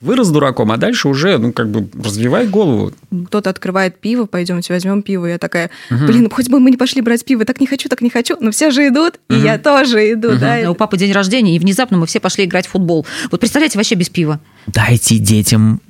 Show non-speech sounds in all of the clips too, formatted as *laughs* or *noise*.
Вырос дураком, а дальше уже, ну, как бы, развивай голову. Кто-то открывает пиво, пойдемте возьмем пиво. Я такая, блин, хоть бы мы не пошли брать пиво, так не хочу, так не хочу. Но все же идут, и я тоже иду, да. У папы день рождения, и внезапно мы все пошли играть в футбол. Вот представляете, вообще без пива. Дайте детям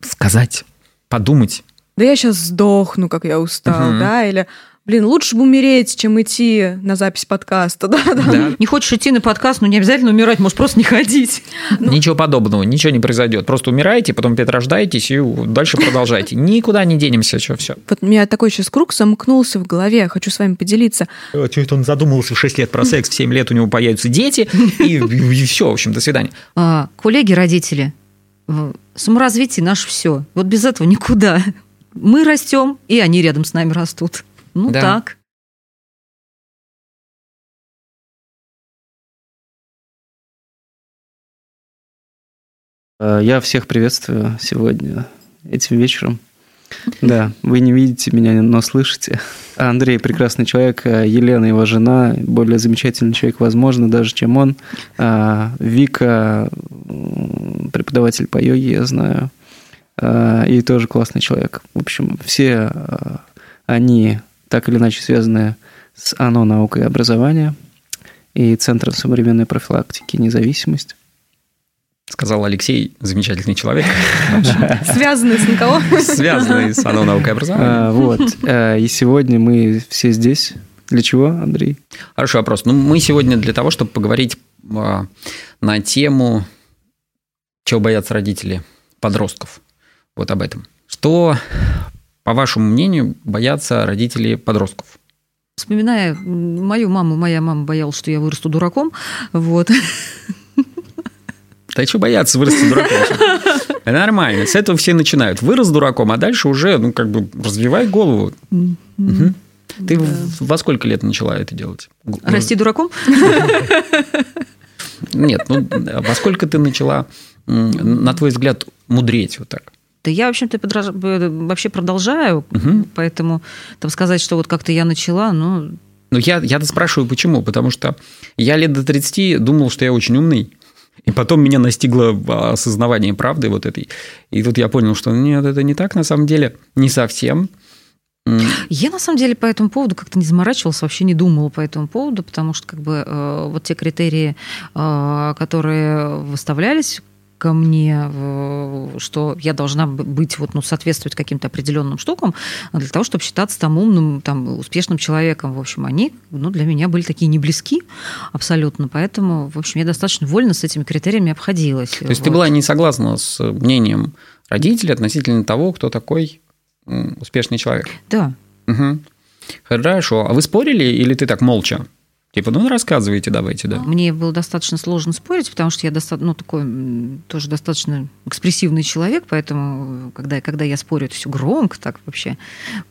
сказать, подумать. Да я сейчас сдохну, как я устал, да, или блин, лучше бы умереть, чем идти на запись подкаста. *laughs* Да, да. Да. Не хочешь идти на подкаст, ну не обязательно умирать, можешь просто не ходить. *laughs* Ничего подобного, ничего не произойдет. Просто умираете, потом перерождаетесь и дальше продолжайте. Никуда не денемся, что все. Вот у меня такой сейчас круг замкнулся в голове, хочу с вами поделиться. Что это он задумывался в 6 лет про секс, в 7 лет у него появятся дети, и, и все, в общем, до свидания. А, коллеги, родители, саморазвитие наше все. Вот без этого никуда. Мы растем, и они рядом с нами растут. Ну Да. так. Э, Я всех приветствую сегодня, этим вечером. Да, вы не видите меня, но слышите. Андрей прекрасный человек, а Елена его жена, более замечательный человек, возможно, даже, чем он. А, Вика преподаватель по йоге, я знаю, и тоже классный человек. В общем, все они так или иначе связаны с ОНО «Наука и образование» и Центром современной профилактики «Независимость». Сказал Алексей, замечательный человек, Связанные с НКО. связанный с ОНО наукой и образованием. А, Вот. А, И сегодня мы все здесь. Для чего, Андрей? Хороший вопрос. Ну, мы сегодня для того, чтобы поговорить а, на тему, чего боятся родители подростков. Вот об этом. Что, по вашему мнению, боятся родители подростков? Вспоминая мою маму, моя мама боялась, что я вырасту дураком. Вот. Да что бояться вырасти дураком? Это нормально. С этого все начинают. Вырос дураком, а дальше уже, ну, как бы, развивай голову. Мгм. Ты в- во сколько лет начала это делать? Расти дураком? Нет, ну, во сколько ты начала, на твой взгляд, мудреть вот так? Да я, в общем-то, подраж- б- вообще продолжаю, Мгм. поэтому там сказать, что вот как-то я начала, ну, Ну, я, я-то спрашиваю, почему? Потому что я лет до 30 думал, что я очень умный. И потом меня настигло а, осознавание правды вот этой. И тут я понял, что нет, это не так на самом деле. Не совсем. Я на самом деле по этому поводу как-то не заморачивалась, вообще не думала по этому поводу, потому что как бы э, вот те критерии, э, которые выставлялись ко мне, что я должна быть вот ну соответствовать каким-то определенным штукам для того, чтобы считаться там умным, там успешным человеком, в общем, они ну для меня были такие не близки абсолютно, поэтому в общем я достаточно вольно с этими критериями обходилась. То есть ты была не согласна с мнением родителей относительно того, кто такой успешный человек? Да. Мгм. Хорошо. А вы спорили или ты так молча? Типа, ну рассказывайте, давайте, да. Мне было достаточно сложно спорить, потому что я доста- ну, такой тоже достаточно экспрессивный человек, поэтому когда, когда я спорю, это все громко так вообще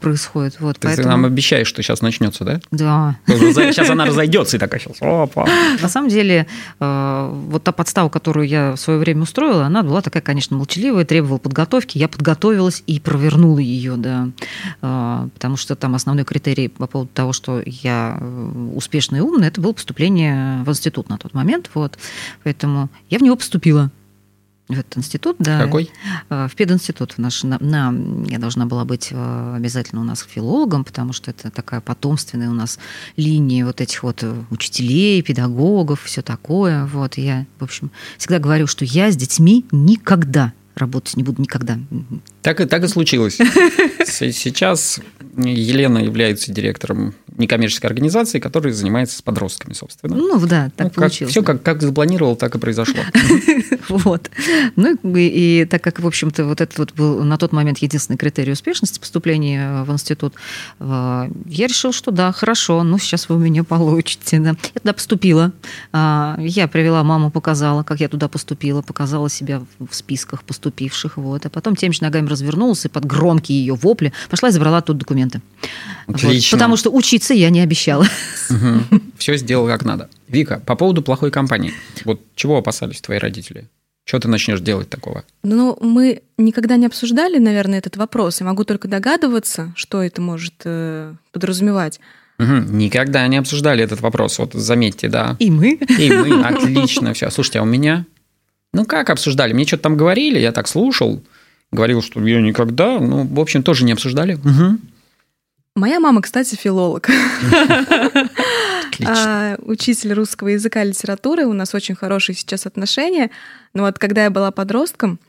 происходит. Вот, Ты поэтому... нам обещаешь, что сейчас начнется, да? Да. Сейчас она разойдется и такая сейчас. Опа. На самом деле, э, вот та подстава, которую я в свое время устроила, она была такая, конечно, молчаливая, требовала подготовки. Я подготовилась и провернула ее, да. Э, Потому что там основной критерий по поводу того, что я э, умная, это было поступление в институт на тот момент. Вот. Поэтому я в него поступила. В этот институт, да. Какой? Э, В пединститут наш. На, на- я должна была быть э, обязательно у нас филологом, потому что это такая потомственная у нас линия вот этих вот э, учителей, педагогов, все такое. Вот я, в общем, всегда говорю, что я с детьми никогда работать не буду никогда. Так и, так и случилось. *laughs* Сейчас Елена является директором некоммерческой организации, которая занимается с подростками, собственно. Ну да, так получилось. все как, как запланировал, так и произошло. *laughs* Вот. Ну и, и так как, в общем-то, вот этот вот был на тот момент единственный критерий успешности поступления в институт, э, я решила, что да, хорошо, ну сейчас вы у меня получите. Да. Я туда поступила. А, Я привела маму, показала, как я туда поступила, показала себя в списках поступивших. Вот. А потом теми же ногами развернулась и под громкие ее вопли пошла и забрала тут документы. Вот. Отлично. Потому что учиться я не обещала. Все сделал как надо. Вика, по поводу плохой компании. Вот чего опасались твои родители? Что ты начнешь делать такого? Ну, мы никогда не обсуждали, наверное, этот вопрос. Я могу только догадываться, что это может э, подразумевать. Мгм. Никогда не обсуждали этот вопрос. Вот заметьте, да. И мы. И мы, отлично, все. Слушайте, а у меня Ну, как обсуждали? Мне что-то там говорили, я так слушал, говорил, что я никогда. Ну, в общем, тоже не обсуждали. Угу. Моя мама, кстати, филолог. А, учитель русского языка и литературы. У нас очень хорошие сейчас отношения. Но вот когда я была подростком,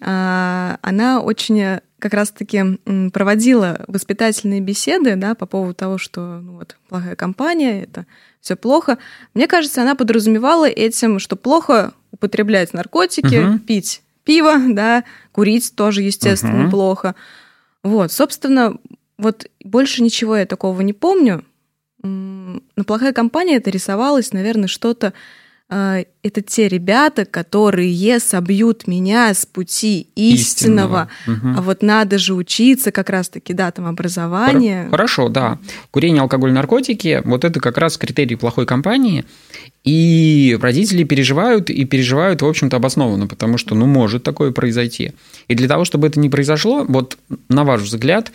а, она очень как раз-таки проводила воспитательные беседы да, по поводу того, что ну, вот, плохая компания, это все плохо. Мне кажется, она подразумевала этим, что плохо употреблять наркотики, угу. пить пиво, *laughs* да, курить тоже, естественно, угу. плохо. Вот, собственно, вот больше ничего я такого не помню. Но плохая компания это рисовалось, наверное, что-то это те ребята, которые собьют меня с пути истинного. истинного. А вот надо же учиться как раз-таки, да, там образование. Хорошо, да. Курение, алкоголь, наркотики, вот это как раз критерии плохой компании. И родители переживают, и переживают, в общем-то, обоснованно, потому что, ну, может такое произойти. И для того, чтобы это не произошло, вот на ваш взгляд,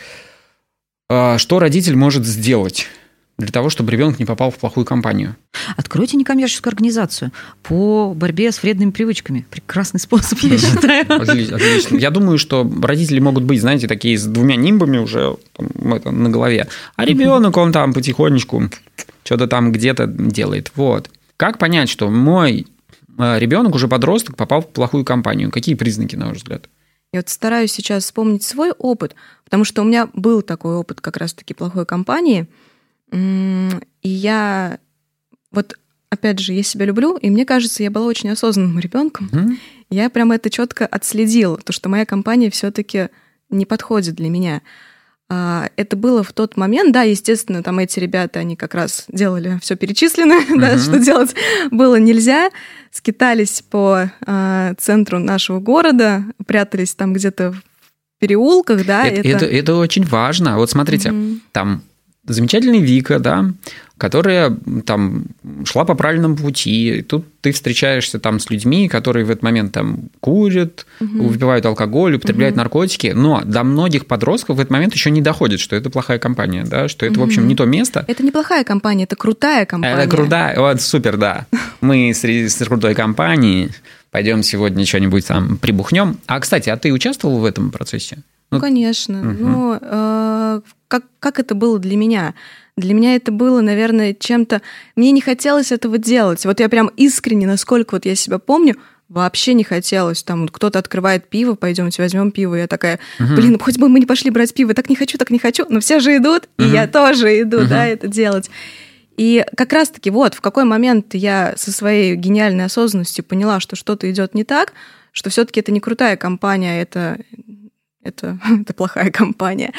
а, что родитель может сделать? Для того, чтобы ребенок не попал в плохую компанию. Откройте некоммерческую организацию по борьбе с вредными привычками. Прекрасный способ, я считаю. Отлично. Я думаю, что родители могут быть, знаете, такие с двумя нимбами уже там, это, на голове. А ребенок, он там потихонечку что-то там где-то делает. Вот. Как понять, что мой э, ребенок уже подросток попал в плохую компанию? Какие признаки, на ваш взгляд? Я вот стараюсь сейчас вспомнить свой опыт, потому что у меня был такой опыт как раз-таки плохой компании – и я вот опять же, я себя люблю, и мне кажется, я была очень осознанным ребенком. Mm-hmm. Я прямо это четко отследила, то, что моя компания все-таки не подходит для меня. А, это было в тот момент, да, естественно, там эти ребята, они как раз делали все перечисленное, mm-hmm. *laughs* да, что делать было нельзя, скитались по а, центру нашего города, прятались там где-то в переулках, да. Это, это... это, это очень важно. Вот смотрите, mm-hmm. там замечательный Вика, да, которая там шла по правильному пути. И тут ты встречаешься там с людьми, которые в этот момент там курят, угу. выпивают алкоголь, употребляют угу. наркотики. Но до многих подростков в этот момент еще не доходит, что это плохая компания, да, что это, угу. в общем, не то место. Это не плохая компания, это крутая компания. Это крутая, вот супер, да. *laughs* Мы с, с крутой компанией пойдем сегодня что-нибудь там прибухнем. А, кстати, а ты участвовал в этом процессе? Ну, конечно. Угу. Ну, э, как, как это было для меня? Для меня это было, наверное, чем-то... Мне не хотелось этого делать. Вот я прям искренне, насколько вот я себя помню, вообще не хотелось. Там кто-то открывает пиво, пойдемте возьмем пиво. Я такая, блин, хоть бы мы не пошли брать пиво, так не хочу, так не хочу. Но все же идут, и я тоже иду, да, это делать. И как раз-таки вот в какой момент я со своей гениальной осознанностью поняла, что что-то идет не так, что все-таки это не крутая компания, это это, *laughs* это плохая компания.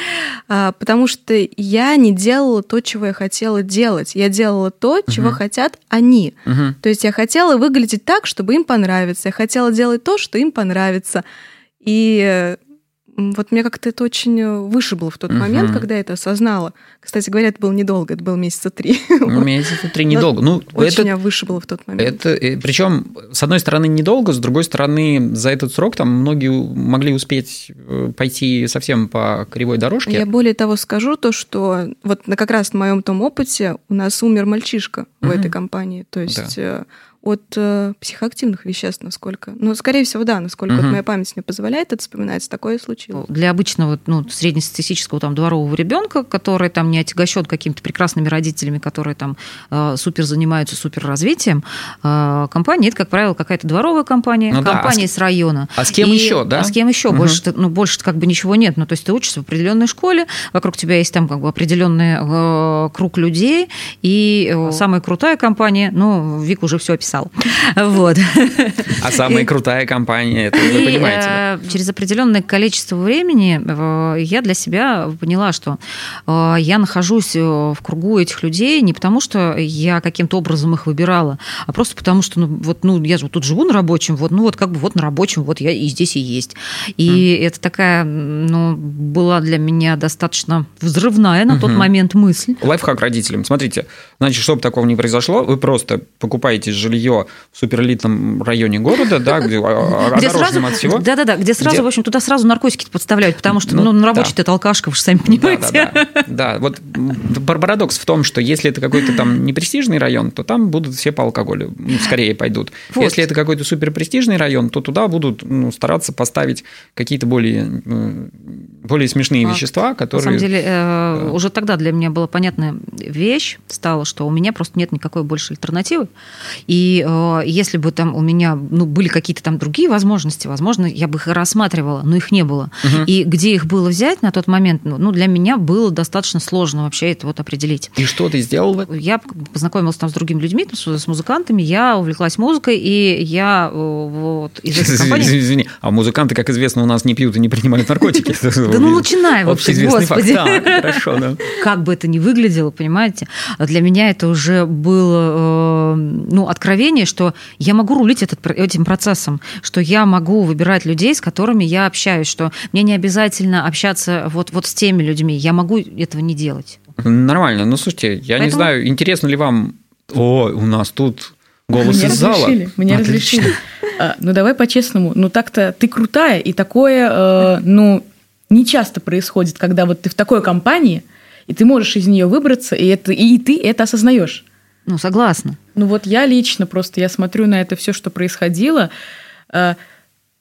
А, потому что я не делала то, чего я хотела делать. Я делала то, чего uh-huh. хотят они. Uh-huh. То есть я хотела выглядеть так, чтобы им понравиться. Я хотела делать то, что им понравится. И вот мне как-то это очень э, вышибло в тот угу. момент, когда я это осознала. Кстати говоря, это было недолго, это было месяца три. *laughs* Ну, месяца три недолго. Ну, очень это, меня вышибло в тот момент. Это, э, причем, с одной стороны, недолго, с другой стороны, за этот срок там многие могли успеть э, пойти совсем по кривой дорожке. Я более того скажу, то, что вот как раз на моем том опыте у нас умер мальчишка угу. в этой компании. То есть да от э, психоактивных веществ, насколько. Ну, скорее всего, да, насколько угу. вот моя память мне позволяет это вспоминать, такое случилось. Для обычного, ну, среднестатистического там дворового ребенка, который там не отягощен какими-то прекрасными родителями, которые там э, супер занимаются супер развитием, э, компания это, как правило, какая-то дворовая компания, ну, компания да. а с, с района. А с кем и, еще, да? А с кем еще? Угу. Больше, ну, больше как бы ничего нет. Ну, то есть ты учишься в определенной школе, вокруг тебя есть там как бы определенный э, круг людей, и э, самая крутая компания, ну, Вик уже все описал написал. Вот. А самая крутая компания, это вы понимаете. Э, через определенное количество времени э, я для себя поняла, что э, я нахожусь в кругу этих людей не потому, что я каким-то образом их выбирала, а просто потому, что ну, вот, ну, я же тут живу на рабочем, вот, ну вот как бы вот на рабочем, вот я и здесь и есть. И mm. это такая, ну, была для меня достаточно взрывная на mm-hmm. тот момент мысль. Лайфхак родителям. Смотрите, значит, чтобы такого не произошло, вы просто покупаете жилье жилье в суперэлитном районе города, да, где, а, где сразу, от всего. Да-да-да, где сразу, где... в общем, туда сразу наркотики подставляют, потому что, ну, ну рабочий да. алкашка, вы же сами понимаете. Да, да, да. да, вот парадокс в том, что если это какой-то там непрестижный район, то там будут все по алкоголю, ну, скорее пойдут. Вот. Если это какой-то суперпрестижный район, то туда будут ну, стараться поставить какие-то более, более смешные а, вещества, которые... На самом деле, э, уже тогда для меня была понятная вещь, стала, что у меня просто нет никакой больше альтернативы. И э, если бы там у меня ну, были какие-то там другие возможности, возможно, я бы их рассматривала, но их не было. Угу. И где их было взять на тот момент, ну, ну, для меня было достаточно сложно вообще это вот определить. И что ты сделала? Я познакомилась там с другими людьми, с музыкантами, я увлеклась музыкой, и я э, вот из этой компании... Извини, а музыканты, как известно, у нас не пьют и не принимают наркотики. *laughs* Да ну начинай вообще, господи. Хорошо, да. Как бы это ни выглядело, понимаете, для меня это уже было э, ну, откровение, что я могу рулить этот, этим процессом, что я могу выбирать людей, с которыми я общаюсь, что мне не обязательно общаться вот, вот с теми людьми, я могу этого не делать. Нормально. Ну, слушайте, я Поэтому... не знаю, интересно ли вам... О, у нас тут голос Мне из зала. Разрешили, мне Отлично. разрешили. А, ну, давай по-честному. Ну, так-то ты крутая, и такое, э, ну, не часто происходит, когда вот ты в такой компании, и ты можешь из нее выбраться, и, это, и ты это осознаешь. Ну, согласна. Ну вот я лично просто, я смотрю на это все, что происходило. Э,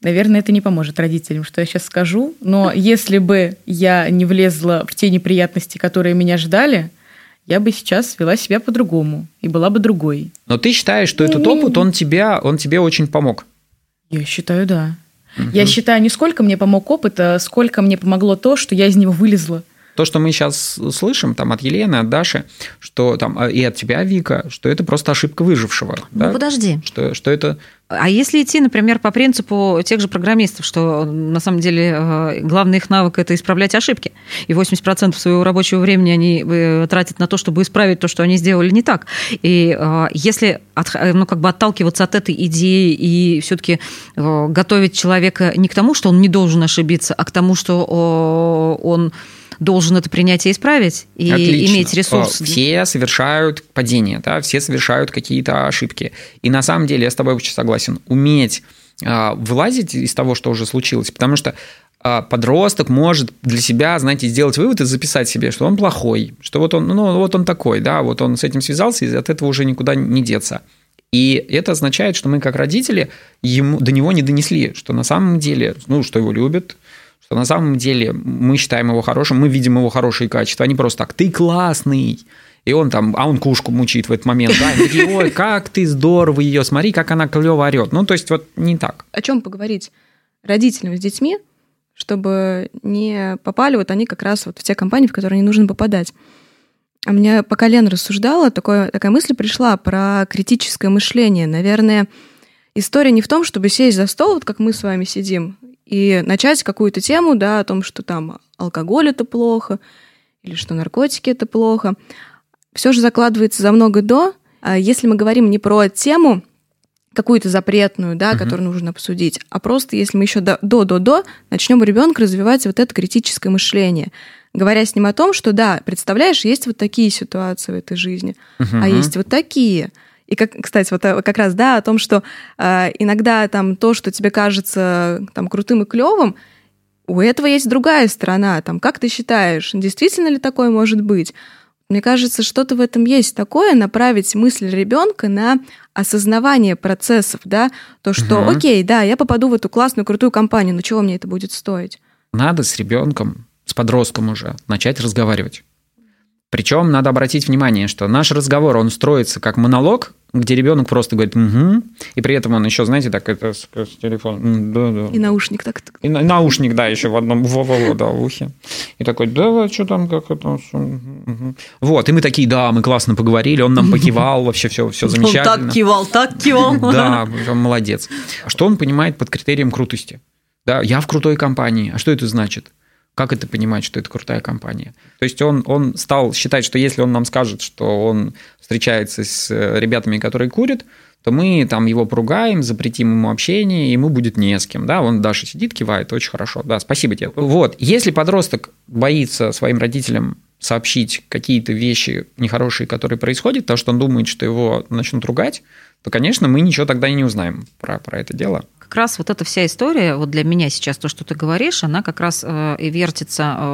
наверное, это не поможет родителям, что я сейчас скажу. Но если бы я не влезла в те неприятности, которые меня ждали, я бы сейчас вела себя по-другому и была бы другой. Но ты считаешь, что этот опыт, он, тебя, он тебе очень помог? Я считаю, да. Угу. Я считаю, не сколько мне помог опыт, а сколько мне помогло то, что я из него вылезла. То, что мы сейчас слышим там от Елены, от Даши, что там и от тебя, Вика, что это просто ошибка выжившего. Ну, да? подожди. Что, что это а если идти, например, по принципу тех же программистов, что на самом деле э, главный их навык – это исправлять ошибки, и 80% своего рабочего времени они э, тратят на то, чтобы исправить то, что они сделали не так. И э, если ну, как бы отталкиваться от этой идеи и все-таки готовить человека не к тому, что он не должен ошибиться, а к тому, что он должен это принять и исправить, и Отлично. иметь ресурс. Все совершают падения, да, все совершают какие-то ошибки. И на самом деле я с тобой очень согласен. Уметь а, вылазить из того, что уже случилось, потому что а, подросток может для себя, знаете, сделать вывод и записать себе, что он плохой, что вот он, ну, вот он такой, да, вот он с этим связался, и от этого уже никуда не деться. И это означает, что мы как родители ему, до него не донесли, что на самом деле, ну, что его любят, что на самом деле мы считаем его хорошим, мы видим его хорошие качества, а не просто так, ты классный, и он там, а он кушку мучит в этот момент, да, и такие, ой, как ты здорово ее, смотри, как она клево орет. Ну, то есть вот не так. О чем поговорить родителям с детьми, чтобы не попали вот они как раз вот в те компании, в которые не нужно попадать. А мне пока Лена рассуждала, такое, такая мысль пришла про критическое мышление. Наверное, история не в том, чтобы сесть за стол, вот как мы с вами сидим, и начать какую-то тему, да, о том, что там алкоголь это плохо, или что наркотики это плохо, все же закладывается за много до. А если мы говорим не про тему какую-то запретную, да, uh-huh. которую нужно обсудить, а просто если мы еще до-до-до начнем у ребенка развивать вот это критическое мышление, говоря с ним о том, что да, представляешь, есть вот такие ситуации в этой жизни, uh-huh. а есть вот такие. И, как, кстати, вот э, как раз, да, о том, что э, иногда там то, что тебе кажется там крутым и клевым, у этого есть другая сторона. Там, как ты считаешь, действительно ли такое может быть? Мне кажется, что-то в этом есть такое, направить мысль ребенка на осознавание процессов, да, то, что, угу. окей, да, я попаду в эту классную, крутую компанию, но чего мне это будет стоить? Надо с ребенком, с подростком уже начать разговаривать. Причем надо обратить внимание, что наш разговор, он строится как монолог, где ребенок просто говорит «угу», и при этом он еще, знаете, так это с, с телефон, да, да. И наушник так. И на, наушник, да, еще в одном, в, в, да, в ухе. И такой, да, что там, как это, угу. Вот, и мы такие, да, мы классно поговорили, он нам покивал, вообще все, все замечательно. Он так кивал, так кивал. *laughs* Да, молодец. Что он понимает под критерием крутости? Да, я в крутой компании. А что это значит? Как это понимать, что это крутая компания? То есть он, он стал считать, что если он нам скажет, что он встречается с э, ребятами, которые курят, то мы там его поругаем, запретим ему общение, и ему будет не с кем. Да, он Даша сидит, кивает, очень хорошо. Да, спасибо тебе. Вот, если подросток боится своим родителям сообщить какие-то вещи нехорошие, которые происходят, потому что он думает, что его начнут ругать, то, конечно, мы ничего тогда и не узнаем про, про это дело как раз вот эта вся история, вот для меня сейчас то, что ты говоришь, она как раз э, и вертится э,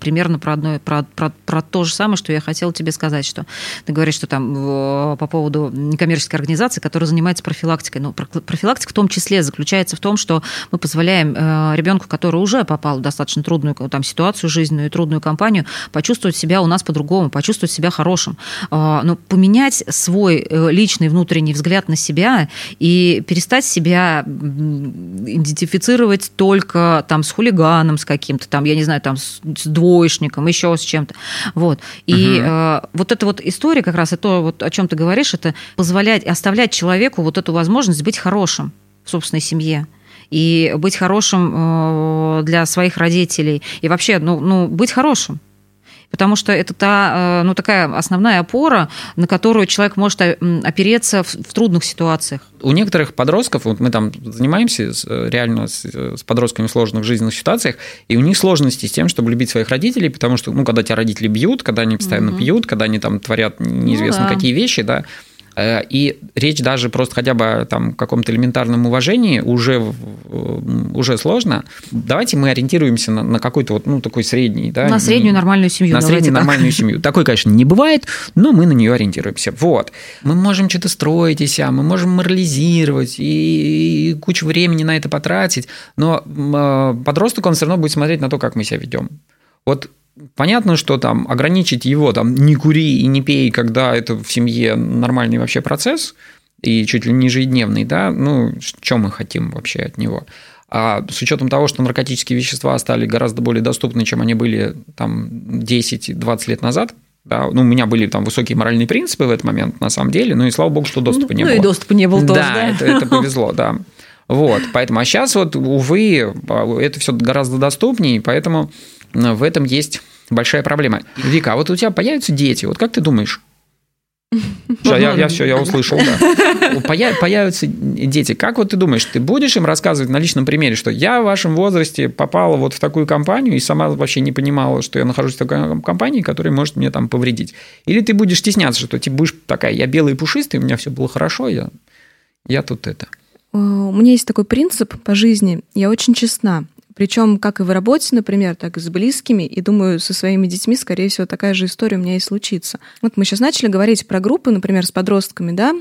примерно про одно, про, про, про то же самое, что я хотела тебе сказать, что ты говоришь, что там э, по поводу некоммерческой организации, которая занимается профилактикой. Но профилактика в том числе заключается в том, что мы позволяем ребенку, который уже попал в достаточно трудную там, ситуацию жизненную, трудную компанию, почувствовать себя у нас по-другому, почувствовать себя хорошим. Но поменять свой личный внутренний взгляд на себя и перестать себя идентифицировать только там с хулиганом, с каким-то там, я не знаю, там с, с двоечником, еще с чем-то. Вот. И угу. э, вот эта вот история как раз, и то, вот, о чем ты говоришь, это позволять, оставлять человеку вот эту возможность быть хорошим в собственной семье и быть хорошим э, для своих родителей, и вообще, ну, ну быть хорошим потому что это та, э, ну, такая основная опора, на которую человек может опереться в, в трудных ситуациях. У некоторых подростков, вот мы там занимаемся э, реально с, э, с подростками в сложных жизненных ситуациях, и у них сложности с тем, чтобы любить своих родителей, потому что, ну, когда тебя родители бьют, когда они постоянно угу. пьют, когда они там творят неизвестно ну, да. какие вещи, да, Э, и речь даже просто хотя бы о там, каком-то элементарном уважении уже, уже сложно. Давайте мы ориентируемся на, на какой-то вот, ну, такой средний. Да, на среднюю нормальную семью. На среднюю так. нормальную семью. Такой, конечно, не бывает, но мы на нее ориентируемся. Вот. Мы можем что-то строить из себя, мы можем морализировать и, и кучу времени на это потратить, но э, подросток, он все равно будет смотреть на то, как мы себя ведем. Вот Понятно, что там ограничить его, там, не кури и не пей, когда это в семье нормальный вообще процесс, и чуть ли не ежедневный, да, ну, что мы хотим вообще от него? А с учетом того, что наркотические вещества стали гораздо более доступны, чем они были там 10-20 лет назад, да, ну, у меня были там высокие моральные принципы в этот момент, на самом деле, ну и слава богу, что доступа не ну, было. Ну и доступа не было тоже, да. Да, это, это повезло, да. Вот, поэтому, а сейчас вот, увы, это все гораздо доступнее, поэтому в этом есть большая проблема. Вика, а вот у тебя появятся дети, вот как ты думаешь? Все, я, я все, я услышал, да. Появятся дети. Как вот ты думаешь, ты будешь им рассказывать на личном примере, что я в вашем возрасте попала вот в такую компанию и сама вообще не понимала, что я нахожусь в такой компании, которая может мне там повредить? Или ты будешь стесняться, что ты будешь такая, я белый и пушистый, у меня все было хорошо, я, я тут это. У меня есть такой принцип по жизни. Я очень честна. Причем как и в работе, например, так и с близкими. И думаю, со своими детьми, скорее всего, такая же история у меня и случится. Вот мы сейчас начали говорить про группы, например, с подростками, да.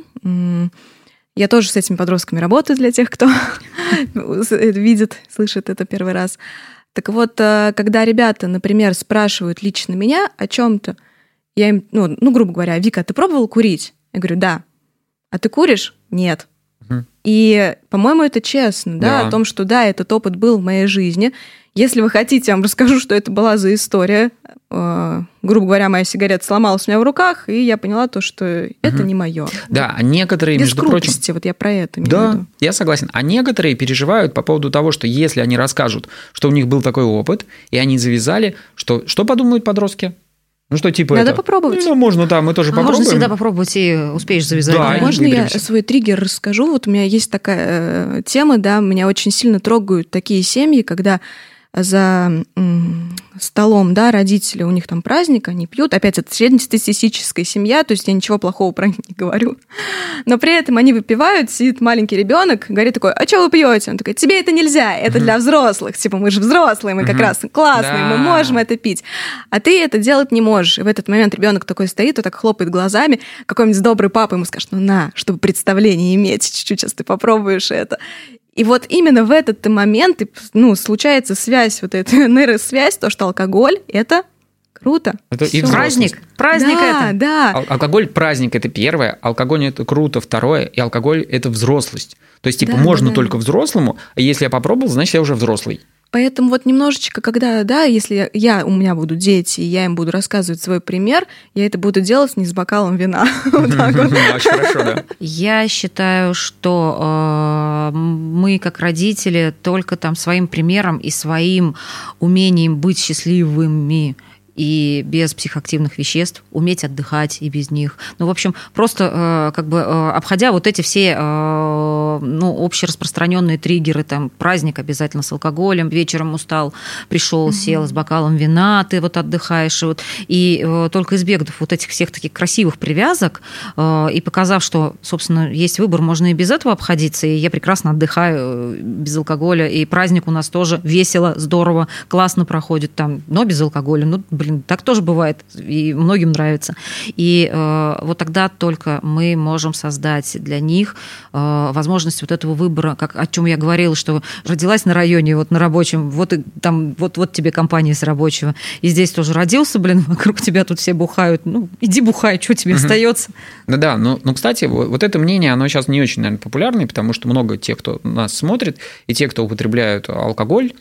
Я тоже с этими подростками работаю для тех, кто *laughs* видит, слышит это первый раз. Так вот, э, когда ребята, например, спрашивают лично меня о чем-то, я им, ну, ну, грубо говоря, Вика, ты пробовал курить? Я говорю, да. А ты куришь? Нет. И, по-моему, это честно, да, да, о том, что да, этот опыт был в моей жизни. Если вы хотите, я вам расскажу, что это была за история. Э, грубо говоря, моя сигарета сломалась у меня в руках, и я поняла то, что угу. это не мое. Да, а некоторые, Без между прочим... вот я про это Да, я согласен. А некоторые переживают по поводу того, что если они расскажут, что у них был такой опыт, и они завязали, что, что подумают подростки? Ну что, типа Надо это? попробовать. Ну, можно, да, мы тоже а попробуем. Можно всегда попробовать и успеешь завязать. Да, можно я свой триггер расскажу? Вот у меня есть такая э, тема, да, меня очень сильно трогают такие семьи, когда за столом, да, родители, у них там праздник, они пьют. Опять, это среднестатистическая семья, то есть я ничего плохого про них не говорю. Но при этом они выпивают, сидит маленький ребенок, говорит такой, а что вы пьете? Он такой, тебе это нельзя, это для взрослых. Типа, мы же взрослые, мы как раз классные, мы можем это пить. А ты это делать не можешь. И в этот момент ребенок такой стоит, вот так хлопает глазами, какой-нибудь добрый папа ему скажет, ну на, чтобы представление иметь, чуть-чуть сейчас ты попробуешь это. И вот именно в этот момент ну, случается связь, вот эта *laughs* нейросвязь, то, что алкоголь – это круто. Это и праздник. Праздник да, это. Да, Ал- Алкоголь – праздник – это первое, алкоголь – это круто второе, и алкоголь – это взрослость. То есть, типа, да, можно да, только взрослому, а если я попробовал, значит, я уже взрослый. Поэтому вот немножечко, когда, да, если я, у меня будут дети, и я им буду рассказывать свой пример, я это буду делать не с бокалом вина. *laughs* *laughs* Очень хорошо, да. Я считаю, что э, мы, как родители, только там своим примером и своим умением быть счастливыми, и без психоактивных веществ, уметь отдыхать и без них. Ну, в общем, просто как бы обходя вот эти все ну, общераспространенные триггеры, там, праздник обязательно с алкоголем, вечером устал, пришел, угу. сел с бокалом вина, ты вот отдыхаешь, и, вот, и только избегнув вот этих всех таких красивых привязок и показав, что, собственно, есть выбор, можно и без этого обходиться, и я прекрасно отдыхаю без алкоголя, и праздник у нас тоже весело, здорово, классно проходит там, но без алкоголя. Ну, блин, так тоже бывает, и многим нравится. И э, вот тогда только мы можем создать для них э, возможность вот этого выбора, как, о чем я говорила, что родилась на районе, вот на рабочем, вот и там, вот, вот тебе компания с рабочего. И здесь тоже родился, блин, *laughs* вокруг тебя тут все бухают. Ну, иди бухай, что тебе угу. остается? Да, да. Ну, ну, кстати, вот, вот это мнение, оно сейчас не очень, наверное, популярное, потому что много тех, кто нас смотрит, и те, кто употребляют алкоголь,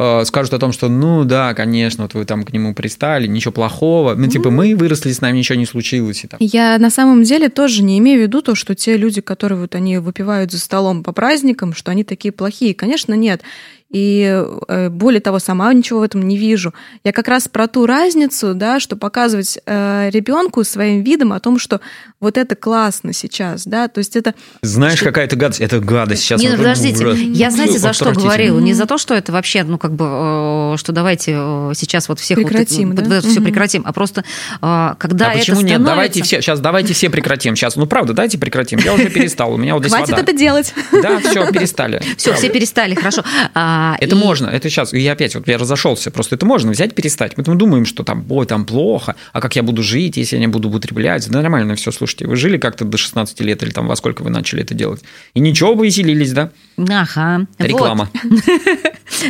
э, скажут о том, что ну да, конечно, вот вы там к нему пристали, ничего плохого. Ну, типа, мы выросли, с нами ничего не случилось. И там. Я на самом деле тоже не имею в виду то, что те люди, которые вот они выпивают за столом по праздникам, что они такие плохие. Конечно, нет. И э, более того, сама ничего в этом не вижу. Я как раз про ту разницу, да, что показывать э, ребенку своим видом о том, что вот это классно сейчас, да, то есть это... Знаешь, что... какая-то гадость, это гадость сейчас. Не, ну, подождите, я знаете, за что говорила? Не за то, что это вообще, ну, как бы, э, что давайте сейчас вот всех... Прекратим, вот, да? вот, все прекратим, а просто когда а это почему становится... нет? Давайте все, сейчас давайте все прекратим. Сейчас, ну, правда, давайте прекратим. Я уже перестал, у меня вот здесь Хватит вода. это делать. Да, все, перестали. Все, все перестали, хорошо. А, а, это и... можно, это сейчас, я опять, вот я разошелся, просто это можно взять, перестать. Мы думаем, что там, ой, там плохо, а как я буду жить, если я не буду употреблять? Да нормально все, слушайте, вы жили как-то до 16 лет или там во сколько вы начали это делать? И ничего, вы веселились, да? Ага. Реклама. *laughs*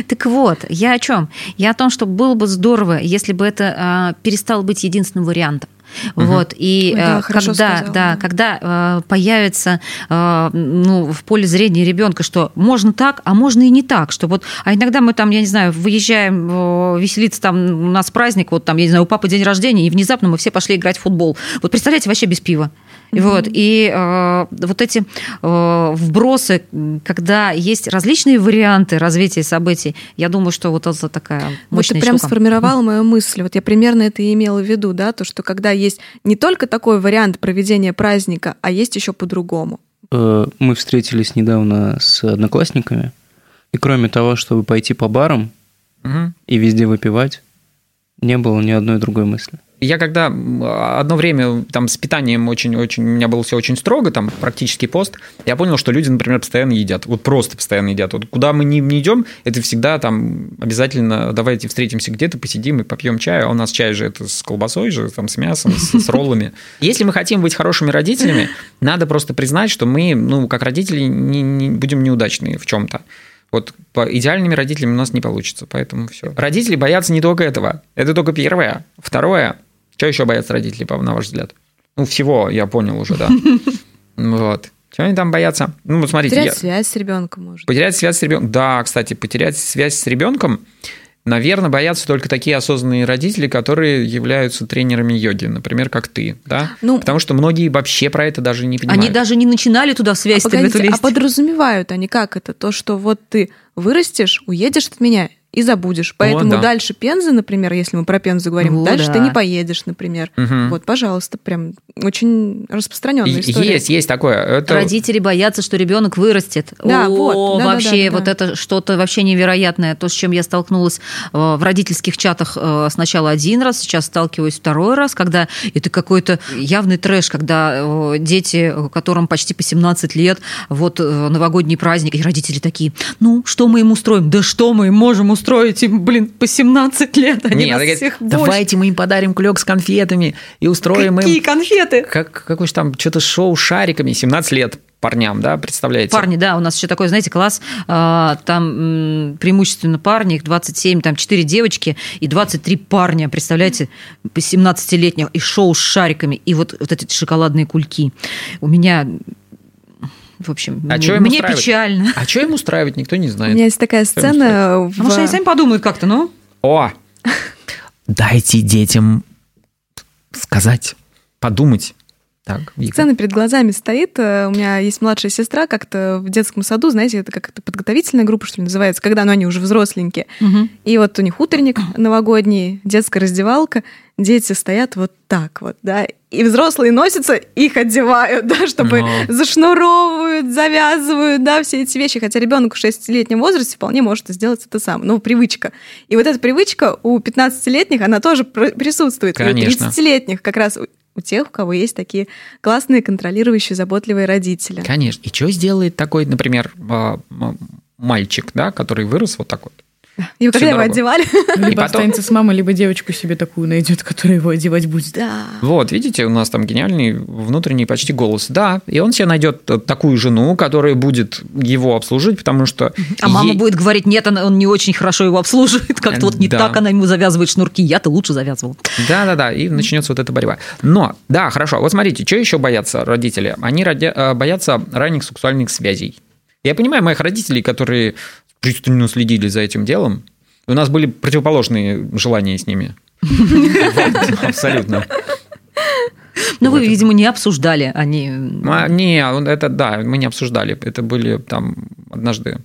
Так вот, я о чем? Я о том, что было бы здорово, если бы это а, перестало быть единственным вариантом. Угу. Вот, и да, э, когда, сказала, да, когда э, появится э, ну, в поле зрения ребенка, что можно так, а можно и не так, что вот, а иногда мы там, я не знаю, выезжаем веселиться, там у нас праздник, вот там, я не знаю, у папы день рождения, и внезапно мы все пошли играть в футбол. Вот представляете, вообще без пива. Mm-hmm. Вот, и э, вот эти э, вбросы, когда есть различные варианты развития событий, я думаю, что вот это такая мощная Вот ты прям штука. сформировала мою мысль. Вот я примерно это и имела в виду, да, то, что когда есть не только такой вариант проведения праздника, а есть еще по-другому. Э, мы встретились недавно с одноклассниками, и кроме того, чтобы пойти по барам угу. и везде выпивать, не было ни одной другой мысли я когда одно время там с питанием очень-очень, у меня было все очень строго, там практически пост, я понял, что люди, например, постоянно едят, вот просто постоянно едят. Вот куда мы не, не идем, это всегда там обязательно давайте встретимся где-то, посидим и попьем чай, а у нас чай же это с колбасой же, там с мясом, с, с роллами. Если мы хотим быть хорошими родителями, надо просто признать, что мы, ну, как родители, не, не будем неудачные в чем-то. Вот по идеальными родителями у нас не получится, поэтому все. Родители боятся не только этого. Это только первое. Второе, что еще боятся родители, на ваш взгляд? Ну, всего я понял уже, да. *laughs* Вот. Чего они там боятся? Ну, вот смотрите. Потерять я... связь с ребенком, может. Потерять связь с ребенком. Да, кстати, потерять связь с ребенком, наверное, боятся только такие осознанные родители, которые являются тренерами йоги, например, как ты, да? Ну, Потому что многие вообще про это даже не понимают. Они даже не начинали туда связь а, погодите, а подразумевают они как это? То, что вот ты вырастешь, уедешь от меня, и забудешь. Поэтому О, да. дальше Пензы, например, если мы про Пензу говорим, О, дальше да. ты не поедешь, например. Угу. Вот, пожалуйста, прям очень распространенная история. Есть, есть такое. Это... Родители боятся, что ребенок вырастет. Да, О, вот. Да, вообще, да, да, вот да. это что-то вообще невероятное. То, с чем я столкнулась э, в родительских чатах э, сначала один раз, сейчас сталкиваюсь второй раз, когда это какой-то явный трэш, когда э, дети, которым почти по 17 лет, вот новогодний праздник, и родители такие, ну, что мы им устроим? Да что мы им можем устроить? Устроить им, блин, по 17 лет, они Нет, нас говорит, всех Давайте мы им подарим кулек с конфетами и устроим Какие им... конфеты? Как, какое же там что-то шоу шариками, 17 лет парням, да, представляете? Парни, да, у нас еще такой, знаете, класс, а, там преимущественно парни, их 27, там 4 девочки и 23 парня, представляете, 17-летних, и шоу с шариками, и вот, вот эти шоколадные кульки. У меня в общем, а мне, мне печально. А что им устраивать, никто не знает. У меня есть такая сцена... В... А может, они сами подумают как-то, ну? О! *laughs* Дайте детям сказать, подумать. Так, Вика. Сцена перед глазами стоит. Э, У меня есть младшая сестра, как-то в детском саду, знаете, это как-то подготовительная группа, что ли, называется, когда ну, они уже взросленькие. Мгм. И вот у них утренник *clears throat* новогодний, детская раздевалка, дети стоят вот так вот, да, и взрослые носятся, их одевают, *laughs* да, чтобы Но. зашнуровывают, завязывают, да, все эти вещи, хотя ребенок в 6-летнем возрасте вполне может сделать это сам, ну, привычка. И вот эта привычка у 15-летних, она тоже пр- присутствует, и у Конечно. 30-летних как раз у- тех, у кого есть такие классные, контролирующие, заботливые родители. Конечно. И что сделает такой, например, а, мальчик, да, который вырос вот такой? И когда его одевали? Либо потом- останется с мамой, либо девочку себе такую найдет, которая его одевать будет. Да. Вот, видите, у нас там гениальный внутренний почти голос. Да, и он себе найдет э, такую жену, которая будет его обслуживать, потому что... А мама ей- будет говорить, нет, она- он не очень хорошо его обслуживает, как-то вот не Да. так она ему завязывает шнурки, я-то лучше завязывал. Да-да-да, и начнется вот эта борьба. Но, да, хорошо, вот смотрите, что еще боятся родители? Они ради- э, боятся ранних сексуальных связей. Я понимаю моих родителей, которые пристально следили за этим делом. У нас были противоположные желания с ними. *laughs* Абсолютно. Но вы, видимо, не обсуждали, они... А, Не, он- это да, мы не обсуждали. Это были там однажды.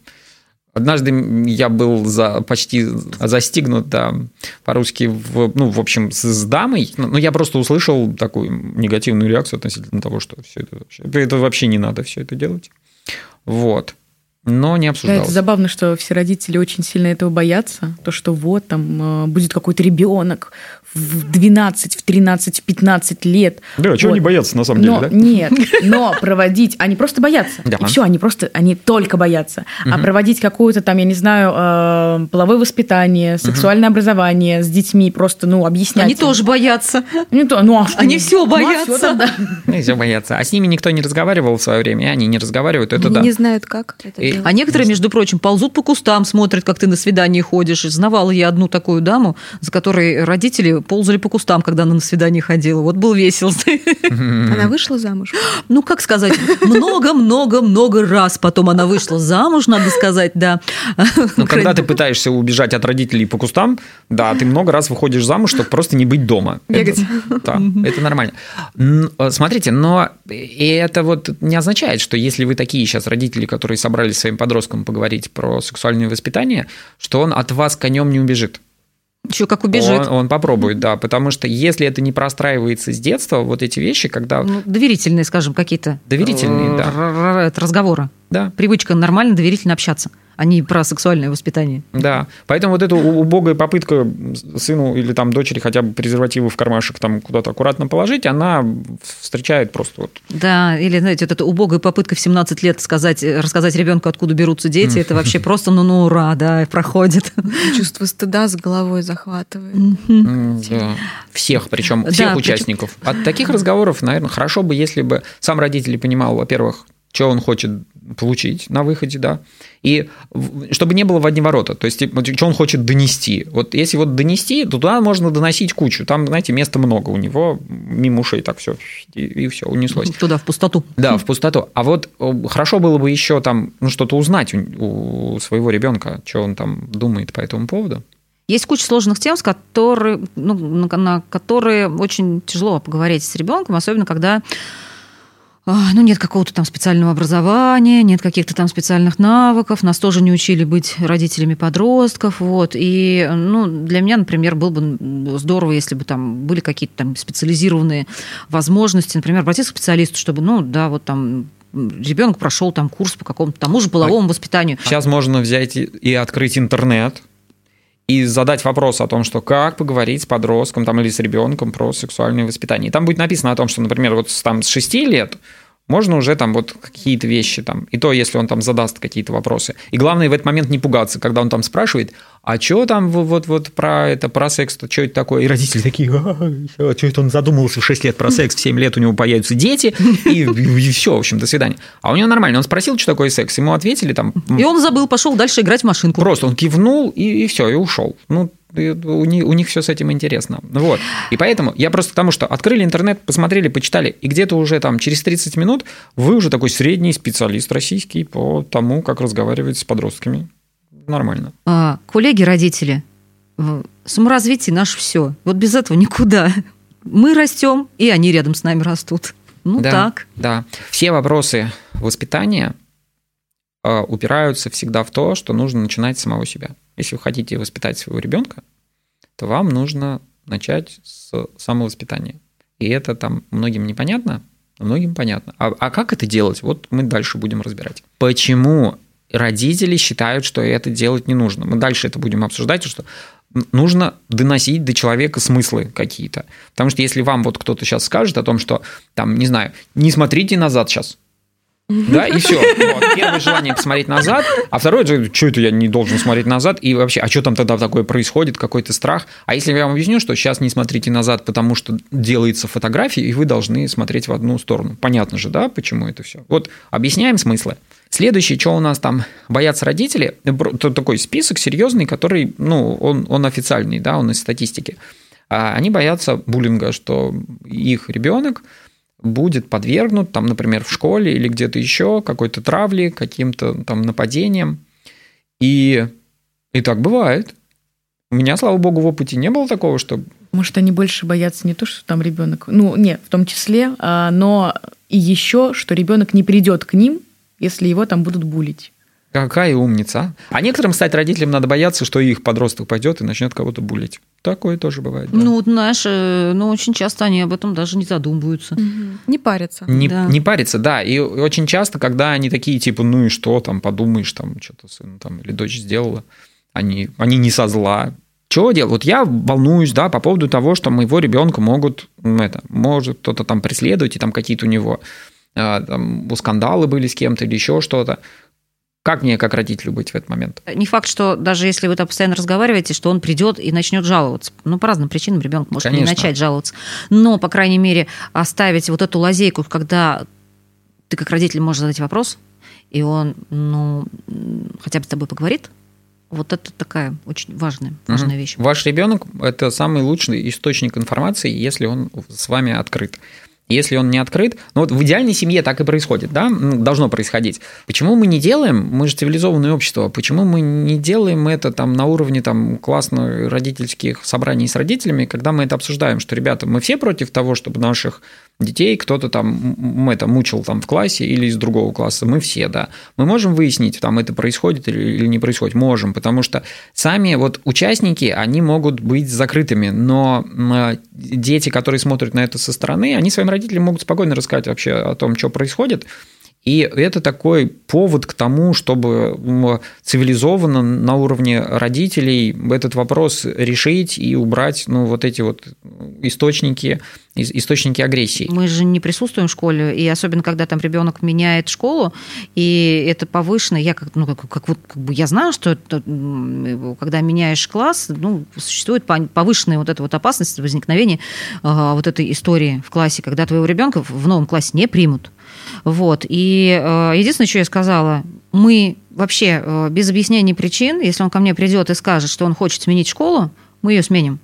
Однажды я был за, почти застигнут, да, по-русски, в, ну, в общем, с, с дамой. Ну, ну, я просто услышал такую негативную реакцию относительно того, что все это вообще, это вообще не надо все это делать. Вот. Но не Да, обсуждалось. это забавно, что все родители очень сильно этого боятся. То, что вот там э, будет какой-то ребенок в 12, в 13, в 15 лет. Да, чего Вот. они боятся на самом но, деле, да? Нет, *laughs* но проводить, они просто боятся. Да. И все, они просто, они только боятся. А Мгм. проводить какую-то там, я не знаю, э, половое воспитание, сексуальное образование с детьми, просто, ну, объяснять. Они им. тоже боятся. Не то, ну, а что? Они Ну, а боятся. всё тогда. Ну, все боятся. А с ними никто не разговаривал в свое время, и они не разговаривают, это Они да. не знают, как это И- делать. А некоторые, между прочим, ползут по кустам, смотрят, как ты на свидание ходишь. И Знавала я одну такую даму, за которой родители ползали по кустам, когда она на свидание ходила. Вот был весело. Она вышла замуж? Ну, как сказать, много-много-много раз потом она вышла замуж, надо сказать, да. Ну, когда ты пытаешься убежать от родителей по кустам, да, ты много раз выходишь замуж, чтобы просто не быть дома. Бегать. Это, да, это нормально. Э, Смотрите, но и это вот не означает, что если вы такие сейчас родители, которые собрались с своим подростком поговорить про сексуальное воспитание, что он от вас конем не убежит. Еще как убежит. Он, он попробует, да, потому что если это не простраивается с детства, вот эти вещи, когда... Ну, доверительные, скажем, какие-то. Доверительные, да. разговоры. Да, Привычка нормально, доверительно общаться, а не про сексуальное воспитание. Да, поэтому вот эта убогая попытка сыну или там дочери хотя бы презервативы в кармашек там куда-то аккуратно положить, она встречает просто вот Да, или, знаете, вот эта убогая попытка в 17 лет сказать, рассказать ребенку, откуда берутся дети, это вообще просто ну, ну ура, да, проходит. Чувство стыда с головой захватывает. да, всех, причем Да, всех причем- участников. От таких разговоров, наверное, хорошо бы, если бы сам родитель понимал, во-первых, что он хочет получить на выходе, да, и чтобы не было в одни ворота, то есть, типа, что он хочет донести. Вот если вот донести, то туда можно доносить кучу, там, знаете, места много у него, мимо ушей так все, и, все, унеслось. Туда, в пустоту. Да, в пустоту. А вот хорошо было бы еще там ну, что-то узнать у, у своего ребенка, что он там думает по этому поводу. Есть куча сложных тем, с которые, ну, на, на которые очень тяжело поговорить с ребенком, особенно когда ну, нет какого-то там специального образования, нет каких-то там специальных навыков, нас тоже не учили быть родителями подростков, вот, и, ну, для меня, например, было бы здорово, если бы там были какие-то там специализированные возможности, например, обратиться к специалисту, чтобы, ну, да, вот там ребенок прошел там курс по какому-то тому же половому воспитанию. Сейчас можно взять и открыть интернет и задать вопрос о том, что как поговорить с подростком там, или с ребенком про сексуальное воспитание. И там будет написано о том, что, например, вот там, с 6 лет можно уже там вот какие-то вещи там, и то, если он там задаст какие-то вопросы. И главное в этот момент не пугаться, когда он там спрашивает, а что там вот, вот, про это, про секс, что это такое? И родители такие, а, что это он задумывался в 6 лет про секс, в 7 лет у него появятся дети, и, и все, в общем, до свидания. А у него нормально, он спросил, что такое секс, ему ответили там... И он забыл, пошел дальше играть в машинку. Просто он кивнул и, и все, и ушел. Ну, у них, у них все с этим интересно. Вот. И поэтому я просто к тому, что открыли интернет, посмотрели, почитали, и где-то уже там через 30 минут вы уже такой средний специалист российский по тому, как разговаривать с подростками. Нормально. А, коллеги-родители, э, саморазвитие наше все. Вот без этого никуда. Мы растем, и они рядом с нами растут. Ну да, так. Да. Все вопросы воспитания э, упираются всегда в то, что нужно начинать с самого себя. Если вы хотите воспитать своего ребенка, то вам нужно начать с самовоспитания. И это там многим непонятно, а многим понятно. А, а как это делать? Вот мы дальше будем разбирать. Почему родители считают, что это делать не нужно? Мы дальше это будем обсуждать, что нужно доносить до человека смыслы какие-то. Потому что если вам вот кто-то сейчас скажет о том, что, там, не знаю, не смотрите назад сейчас, да, и все. Вот. Первое желание посмотреть назад, а второе, что это я не должен смотреть назад, и вообще, а что там тогда такое происходит, какой-то страх. А если я вам объясню, что сейчас не смотрите назад, потому что делается фотография, и вы должны смотреть в одну сторону. Понятно же, да, почему это все. Вот объясняем смыслы. Следующее, что у нас там боятся родители, это такой список серьезный, который, ну, он, он официальный, да, он из статистики. А они боятся буллинга, что их ребенок будет подвергнут, там, например, в школе или где-то еще какой-то травле, каким-то там нападениям. И, и так бывает. У меня, слава богу, в опыте не было такого, что... Может, они больше боятся не то, что там ребенок, ну, нет, в том числе, а, но и еще, что ребенок не придет к ним, если его там будут булить. Какая умница. А некоторым, кстати, родителям надо бояться, что их подросток пойдет и начнет кого-то булить. Такое тоже бывает. Да. Ну, знаешь, э, ну, очень часто они об этом даже не задумываются. Угу. Не парятся. Не, да. не парятся, да. И очень часто, когда они такие, типа, ну и что, там, подумаешь, там, что-то сын там, или дочь сделала, они, они не со зла. Чего делать? Вот я волнуюсь, да, по поводу того, что моего ребенка могут, ну, это, может кто-то там преследовать, и там какие-то у него а, там, скандалы были с кем-то или еще что-то. Как мне, как родителю, быть в этот момент? Не факт, что даже если вы там постоянно разговариваете, что он придет и начнет жаловаться. Ну, по разным причинам ребенок может Конечно. не начать жаловаться. Но, по крайней мере, оставить вот эту лазейку, когда ты как родитель можешь задать вопрос, и он, ну, хотя бы с тобой поговорит, вот это такая очень важная, важная угу. вещь. Ваш ребенок – это самый лучший источник информации, если он с вами открыт. Если он не открыт, ну вот в идеальной семье так и происходит, да, должно происходить. Почему мы не делаем, мы же цивилизованное общество, почему мы не делаем это там на уровне там классно родительских собраний с родителями, когда мы это обсуждаем, что, ребята, мы все против того, чтобы наших детей кто-то там это мучил там в классе или из другого класса, мы все, да. Мы можем выяснить, там это происходит или, или не происходит, можем, потому что сами вот участники, они могут быть закрытыми, но дети, которые смотрят на это со стороны, они своим родителям могут спокойно рассказать вообще о том, что происходит, и это такой повод к тому, чтобы цивилизованно на уровне родителей этот вопрос решить и убрать ну, вот эти вот источники, источники агрессии. Мы же не присутствуем в школе, и особенно когда там ребенок меняет школу, и это повышено, я как, ну, как, как, вот, как бы я знаю, что это, когда меняешь класс, ну, существует повышенная вот эта вот опасность возникновения э, вот этой истории в классе, когда твоего ребенка в новом классе не примут. Вот. И э, единственное, что я сказала, мы вообще э, без объяснения причин, если он ко мне придет и скажет, что он хочет сменить школу, мы ее сменим.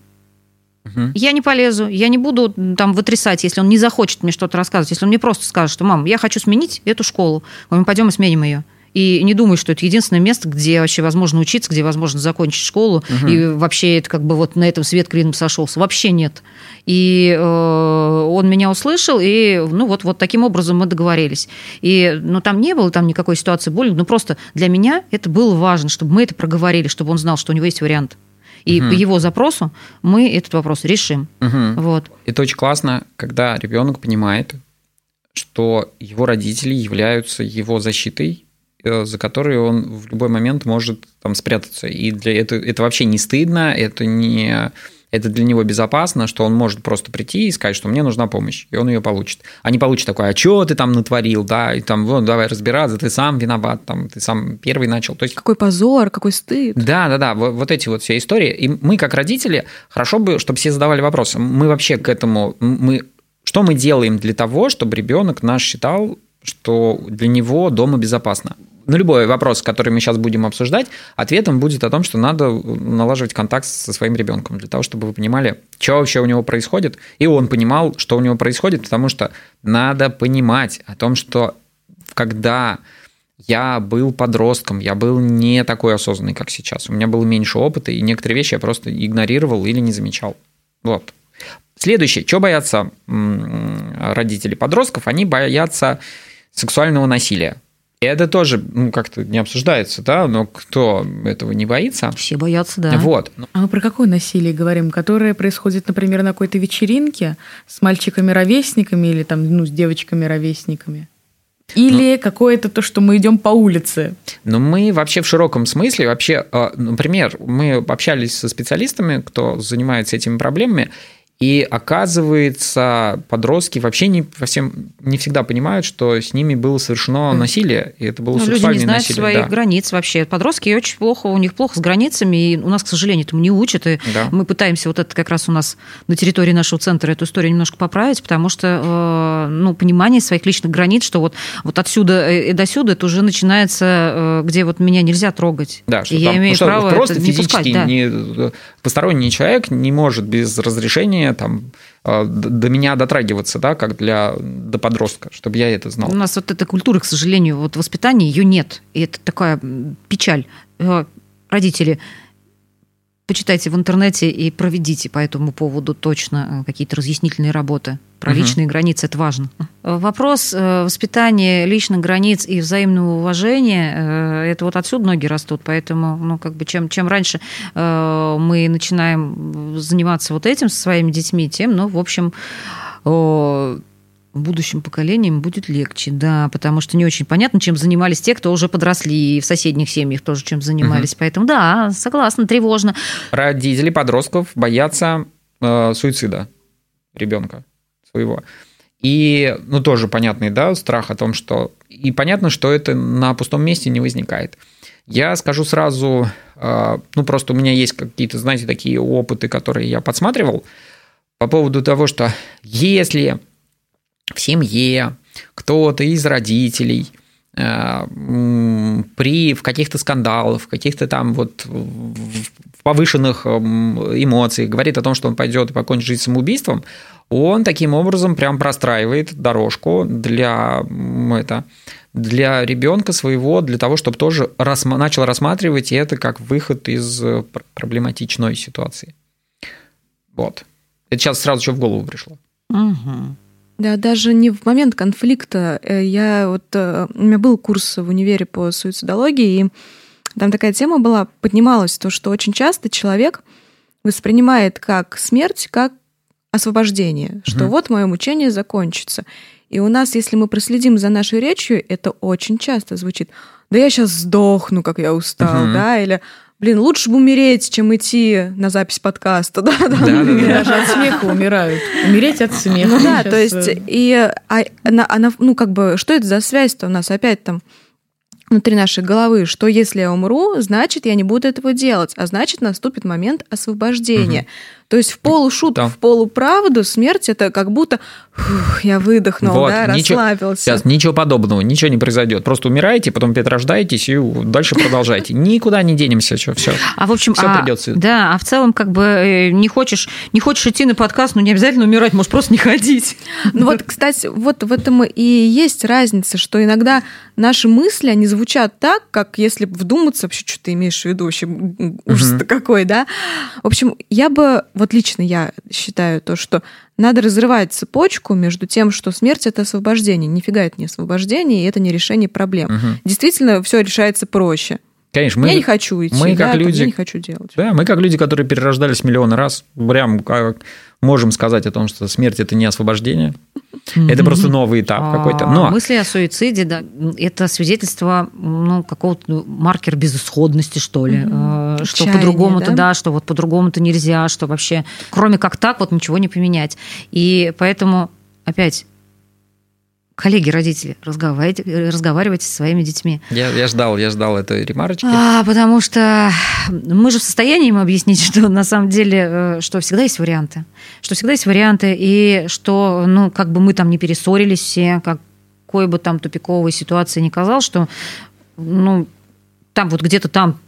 Угу. Я не полезу, я не буду там вытрясать, если он не захочет мне что-то рассказывать. Если он мне просто скажет, что, мам, я хочу сменить эту школу, мы пойдем и сменим ее. И не думаю, что это единственное место, где вообще возможно учиться, где возможно закончить школу, угу. и вообще это как бы вот на этом свет клином сошелся. Вообще нет. И э, он меня услышал, и ну вот, вот таким образом мы договорились. И ну, там не было там никакой ситуации боли, но просто для меня это было важно, чтобы мы это проговорили, чтобы он знал, что у него есть вариант. И угу. по его запросу мы этот вопрос решим. Угу. Вот. Это очень классно, когда ребенок понимает, что его родители являются его защитой за которые он в любой момент может там спрятаться. И для это, это вообще не стыдно, это не это для него безопасно, что он может просто прийти и сказать, что мне нужна помощь, и он ее получит. А не получит такое, а что ты там натворил, да, и там, вот, давай разбираться, ты сам виноват, там, ты сам первый начал. То есть... Какой позор, какой стыд. Да, да, да, вот, вот эти вот все истории. И мы, как родители, хорошо бы, чтобы все задавали вопросы. Мы вообще к этому, мы, что мы делаем для того, чтобы ребенок наш считал, что для него дома безопасно на любой вопрос, который мы сейчас будем обсуждать, ответом будет о том, что надо налаживать контакт со своим ребенком для того, чтобы вы понимали, что вообще у него происходит, и он понимал, что у него происходит, потому что надо понимать о том, что когда я был подростком, я был не такой осознанный, как сейчас. У меня было меньше опыта, и некоторые вещи я просто игнорировал или не замечал. Вот. Следующее, что боятся родители подростков? Они боятся сексуального насилия. И это тоже ну, как-то не обсуждается, да, но кто этого не боится? Все боятся, да. Вот. А мы про какое насилие говорим? Которое происходит, например, на какой-то вечеринке с мальчиками-ровесниками или там, ну, с девочками-ровесниками? Или ну, какое-то то, что мы идем по улице? Ну, мы вообще в широком смысле, вообще, а, например, мы общались со специалистами, кто занимается этими проблемами, и оказывается, подростки вообще не, совсем, не всегда понимают, что с ними было совершено насилие, и это было ну, сексуальное люди не знают насилие. своих да. границ вообще. Подростки очень плохо, у них плохо с границами, и у нас, к сожалению, этому не учат. И да. мы пытаемся вот это как раз у нас на территории нашего центра эту историю немножко поправить, потому что э, ну, понимание своих личных границ, что вот, вот отсюда и до сюда это уже начинается, э, где вот меня нельзя трогать. Да, что и там, я имею что право просто это физически не пускать, да. не, посторонний человек не может без разрешения там э, до меня дотрагиваться, да, как для до подростка, чтобы я это знал. У нас вот этой культуры, к сожалению, вот воспитания ее нет. И это такая печаль. Э, родители, почитайте в интернете и проведите по этому поводу точно э, какие-то разъяснительные работы. Про угу. личные границы это важно. Вопрос воспитания личных границ и взаимного уважения, это вот отсюда ноги растут, поэтому, ну, как бы, чем, чем раньше мы начинаем заниматься вот этим со своими детьми, тем, ну, в общем, будущим поколениям будет легче, да, потому что не очень понятно, чем занимались те, кто уже подросли, и в соседних семьях тоже чем занимались. Угу. Поэтому да, согласна, тревожно. Родители подростков боятся э, суицида ребенка своего. И, ну, тоже понятный, да, страх о том, что... И понятно, что это на пустом месте не возникает. Я скажу сразу, э, ну, просто у меня есть какие-то, знаете, такие опыты, которые я подсматривал по поводу того, что если в семье кто-то из родителей э, при в каких-то скандалах, в каких-то там вот в повышенных эмоциях говорит о том, что он пойдет и покончит жизнь самоубийством, он таким образом прям простраивает дорожку для это для ребенка своего, для того, чтобы тоже рассма- начал рассматривать это как выход из э, проблематичной ситуации. Вот. Это сейчас сразу что в голову пришло. Угу. Да, даже не в момент конфликта. Э, я вот э, у меня был курс в универе по суицидологии, и там такая тема была, поднималась то, что очень часто человек воспринимает как смерть, как освобождение, что вот мое мучение закончится. И у нас, если мы проследим за нашей речью, это очень часто звучит. Да я сейчас сдохну, как я устал, угу. да, или блин, лучше бы умереть, чем идти на запись подкаста, *laughs* да, да, да, да, да. Даже от смеха умирают. Умереть от смеха. Ну да, то есть, э, и а, она, она, ну как бы, что это за связь-то у нас опять там внутри нашей головы, что если я умру, значит, я не буду этого делать, а значит, наступит момент освобождения. Угу. То есть в полушутку, да. в полуправду смерть это как будто фух, я выдохнул, вот, да, ничего, расслабился. Сейчас ничего подобного, ничего не произойдет. Просто умираете, потом опять рождаетесь и дальше продолжайте. Никуда не денемся, что все. А в общем, все а, придется. Да, а в целом как бы э, не хочешь, не хочешь идти на подкаст, но не обязательно умирать, можешь просто не ходить. Ну вот, кстати, вот в этом и есть разница, что иногда наши мысли, они звучат так, как если вдуматься, вообще, что ты имеешь в виду, вообще ужас-то какой, да? В общем, я бы вот лично я считаю то, что надо разрывать цепочку между тем, что смерть это освобождение. Нифига это не освобождение, и это не решение проблем. Угу. Действительно, все решается проще. Конечно, мы, я не хочу идти, мы как да, люди, я не хочу делать. Да, мы как люди, которые перерождались миллионы раз, прям как можем сказать о том, что смерть это не освобождение, это просто новый этап а, какой-то. Но мысли о суициде, да, это свидетельство ну, какого-то маркера безысходности, что ли, mm что по-другому-то, да? да, что вот по-другому-то нельзя, что вообще, кроме как так, вот ничего не поменять. И поэтому опять коллеги, родители, разговаривайте, разговаривайте со своими детьми. Я, я ждал, я ждал этой ремарочки. А, потому что мы же в состоянии им объяснить, *laughs* что на самом деле, э, что всегда есть варианты. Что всегда есть варианты, и что, ну, как бы мы там не перессорились все, какой бы там тупиковой ситуации не казалось, что, ну, там вот где-то там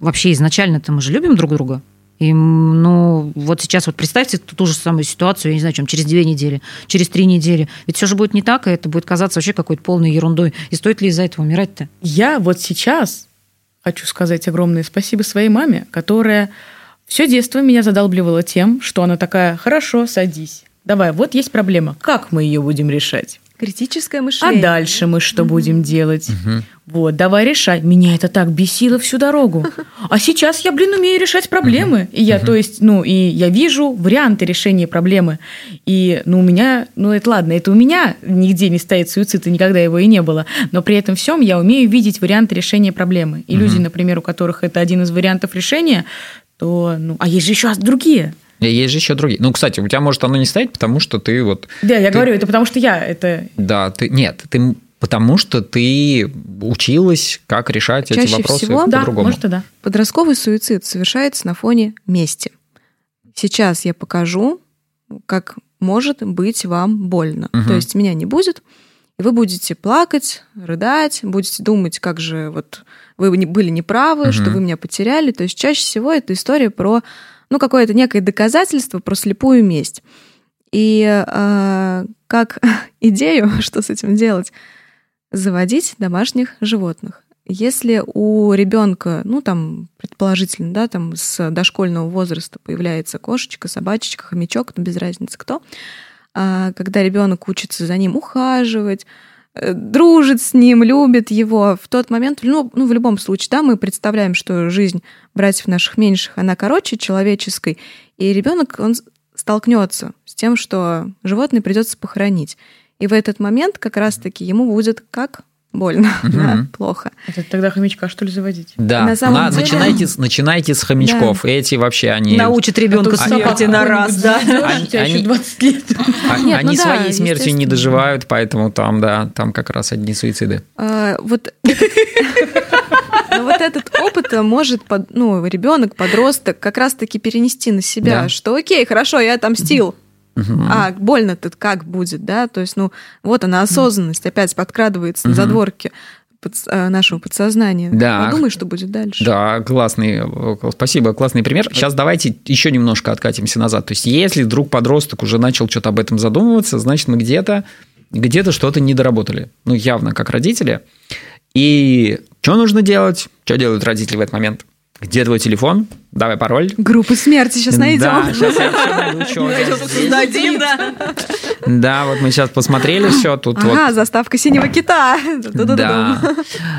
вообще изначально-то мы же любим друг друга. И, ну, вот сейчас вот представьте ту же самую ситуацию, я не знаю, чем через две недели, через три недели. Ведь все же будет не так, и это будет казаться вообще какой-то полной ерундой. И стоит ли из-за этого умирать-то? Я вот сейчас хочу сказать огромное спасибо своей маме, которая Все детство меня задалбливало тем, что она такая, хорошо, садись. Давай, вот есть проблема. Как мы ее будем решать? Критическое А мышление. дальше мы что будем делать? Вот, давай решай. Меня это так бесило всю дорогу. А сейчас я, блин, умею решать проблемы. И я, то есть, ну, и я вижу варианты решения проблемы. И, ну, у меня, ну, это ладно, это у меня нигде не стоит суицид, и никогда его и не было. Но при этом всем я умею видеть варианты решения проблемы. И люди, например, у которых это один из вариантов решения, то, ну, а есть же еще другие. Есть же еще другие. Ну, кстати, у тебя может оно не стоять, потому что ты вот... Да, я Ты- говорю, это потому что я это Да, ты... Нет, ты... Потому что ты училась, как решать эти Чаще вопросы всего, да, по-другому. может и да. Подростковый суицид совершается на фоне мести. Сейчас я покажу, как может быть вам больно. Мгм. То есть меня не будет, и вы будете плакать, рыдать, будете думать, как же вот вы были неправы, Мгм. что вы меня потеряли. То есть чаще всего это история про ну, какое-то некое доказательство про слепую месть. И э, как *laughs* идею, *laughs* что с этим делать, заводить домашних животных. Если у ребенка, ну там, предположительно, да, там с дошкольного возраста появляется кошечка, собачечка, хомячок, ну без разницы кто, а, когда ребенок учится за ним ухаживать, дружит с ним, любит его, в тот момент, ну, ну, в любом случае, да, мы представляем, что жизнь братьев наших меньших, она короче человеческой, и ребенок, он столкнется с тем, что животное придется похоронить. И в этот момент как раз-таки ему будет как больно, *laughs* да, Мгм. плохо. Это тогда хомячка, что ли, заводить? Да, На самом на- деле- начинайте, с- начинайте с хомячков. Эти вообще, они... Научит ребенка А смерти на раз, да. Они- у тебя они- еще 20 лет. а- Нет, они ну да, своей смертью не доживают, поэтому там, да, там как раз одни суициды. А, вот *laughs* но вот этот опыт может под- ну, ребенок, подросток как раз-таки перенести на себя, Да. что окей, хорошо, я отомстил. Мгм. А больно-то как будет, да? То есть, ну, вот она осознанность опять подкрадывается на Мгм. задворки подс- а, нашего подсознания. Да. Подумай, что будет дальше. Да, классный, э, спасибо, классный пример. Сейчас давайте еще немножко откатимся назад. То есть, если вдруг подросток уже начал что-то об этом задумываться, значит, мы где-то где-то что-то не доработали. Ну, явно, как родители. И что нужно делать? Что делают родители в этот момент? Где твой телефон? Давай пароль. Группы смерти сейчас найдем. Да, сейчас я всё найду, здесь. Создадим, да. Да, вот мы сейчас посмотрели все, тут вот Ага, заставка синего кита. Да.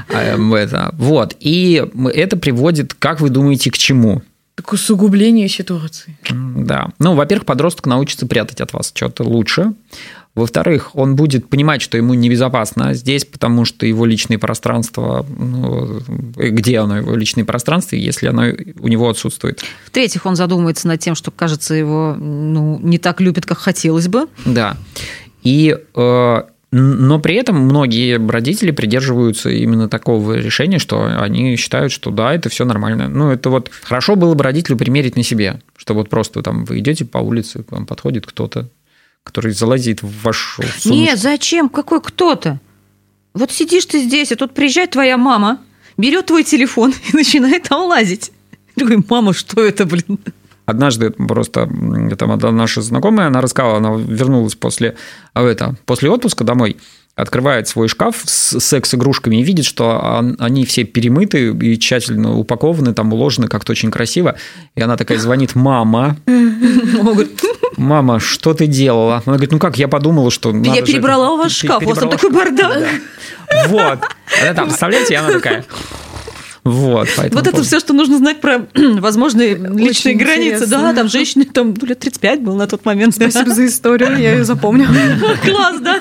Эм, это. Вот. И это приводит, как вы думаете, к чему? Так усугубление ситуации. Да. Ну, во-первых, подросток научится прятать от вас что-то лучше. Во-вторых, он будет понимать, что ему небезопасно здесь, потому что его личное пространство, ну, где оно, его личное пространство, если оно у него отсутствует. В-третьих, он задумается над тем, что, кажется, его ну, не так любит, как хотелось бы. Да. И, э, но при этом многие родители придерживаются именно такого решения, что они считают, что да, это все нормально. Ну, это вот хорошо было бы родителю примерить на себе, что вот просто там вы идете по улице, к вам подходит кто-то, который залазит в вашу сумочку. Нет, зачем? Какой кто-то? Вот сидишь ты здесь, а тут приезжает твоя мама, берет твой телефон *laughs* и начинает там лазить. Я говорю, мама, что это, блин? Однажды просто там одна наша знакомая, она рассказала, она вернулась после, а, это, после отпуска домой, открывает свой шкаф с секс-игрушками и видит, что он- они все перемыты и тщательно упакованы, там уложены как-то очень красиво. И она такая звонит, мама, *laughs* мама, что ты делала? Она говорит, ну как, я подумала, что... Я перебрала у вас шкаф, у вас там такой бардак. Вот. Она там, представляете, она такая... Вот, поэтому Вот это помню. все, что нужно знать про *clears throat* возможные личные границы. интересно. Да, там женщине там ну, лет 35 был на тот момент. Спасибо за историю, я ее запомню. *laughs* Класс, да?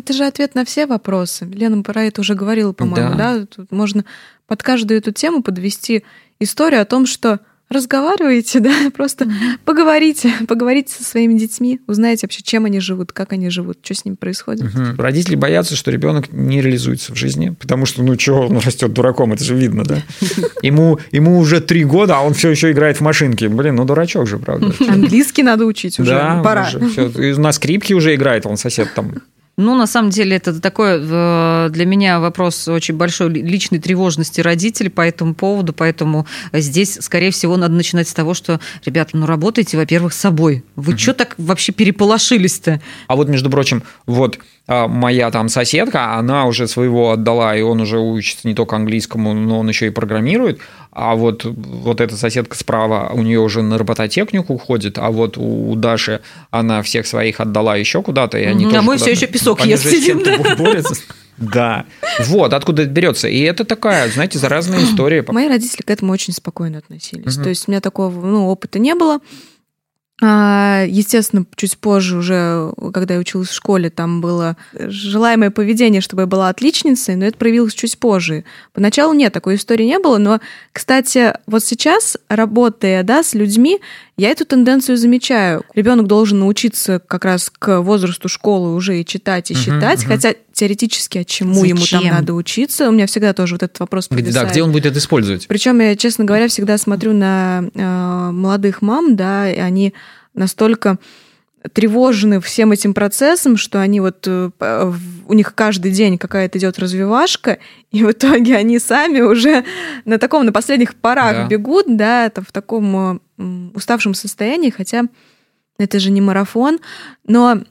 Это же ответ на все вопросы. Лена про это уже говорила, по-моему, Да. да? Тут можно под каждую эту тему подвести историю о том, что разговариваете, *laughs* да, просто поговорите, поговорите со своими детьми, узнаете вообще, чем они живут, как они живут, что с ними происходит. Мгм. Родители боятся, что ребенок не реализуется в жизни, потому что, ну, что он растет дураком, это же видно, да? *laughs* Ему, ему уже три года, а он все еще играет в машинки. Блин, ну, дурачок же, правда. Английский надо учить уже, Да, пора. уже всё. И на скрипке уже играет, он сосед там. Ну, на самом деле, это такой э, для меня вопрос очень большой ли- личной тревожности родителей по этому поводу, поэтому здесь, скорее всего, надо начинать с того, что, ребята, ну, работайте, во-первых, с собой. Вы что так вообще переполошились-то? А вот, между прочим, вот моя там соседка, она уже своего отдала, и он уже учится не только английскому, но он еще и программирует. А вот, вот эта соседка справа, у нее уже на робототехнику уходит, а вот у Даши она всех своих отдала еще куда-то, и они угу, тоже А мы все еще песок ест сидим, да? Да. Вот, откуда это берется. И это такая, знаете, заразная *clears throat* история. Мои родители к этому очень спокойно относились. Угу. То есть у меня такого ну, опыта не было. А, естественно, чуть позже уже, когда я училась в школе, там было желаемое поведение, чтобы я была отличницей, но это проявилось чуть позже. Поначалу нет, такой истории не было, но, кстати, вот сейчас, работая да, с людьми, я эту тенденцию замечаю. Ребенок должен научиться как раз к возрасту школы уже и читать, и считать, uh-huh, хотя теоретически, а чему Зачем? ему там надо учиться? У меня всегда тоже вот этот вопрос провисает. Да, где он будет это использовать? Причем я, честно говоря, всегда смотрю на э, молодых мам, да, и они настолько тревожены всем этим процессом, что они вот э, у них каждый день какая-то идет развивашка, и в итоге они сами уже на таком на последних порах да. бегут, да, это в таком уставшем состоянии, хотя это же не марафон, но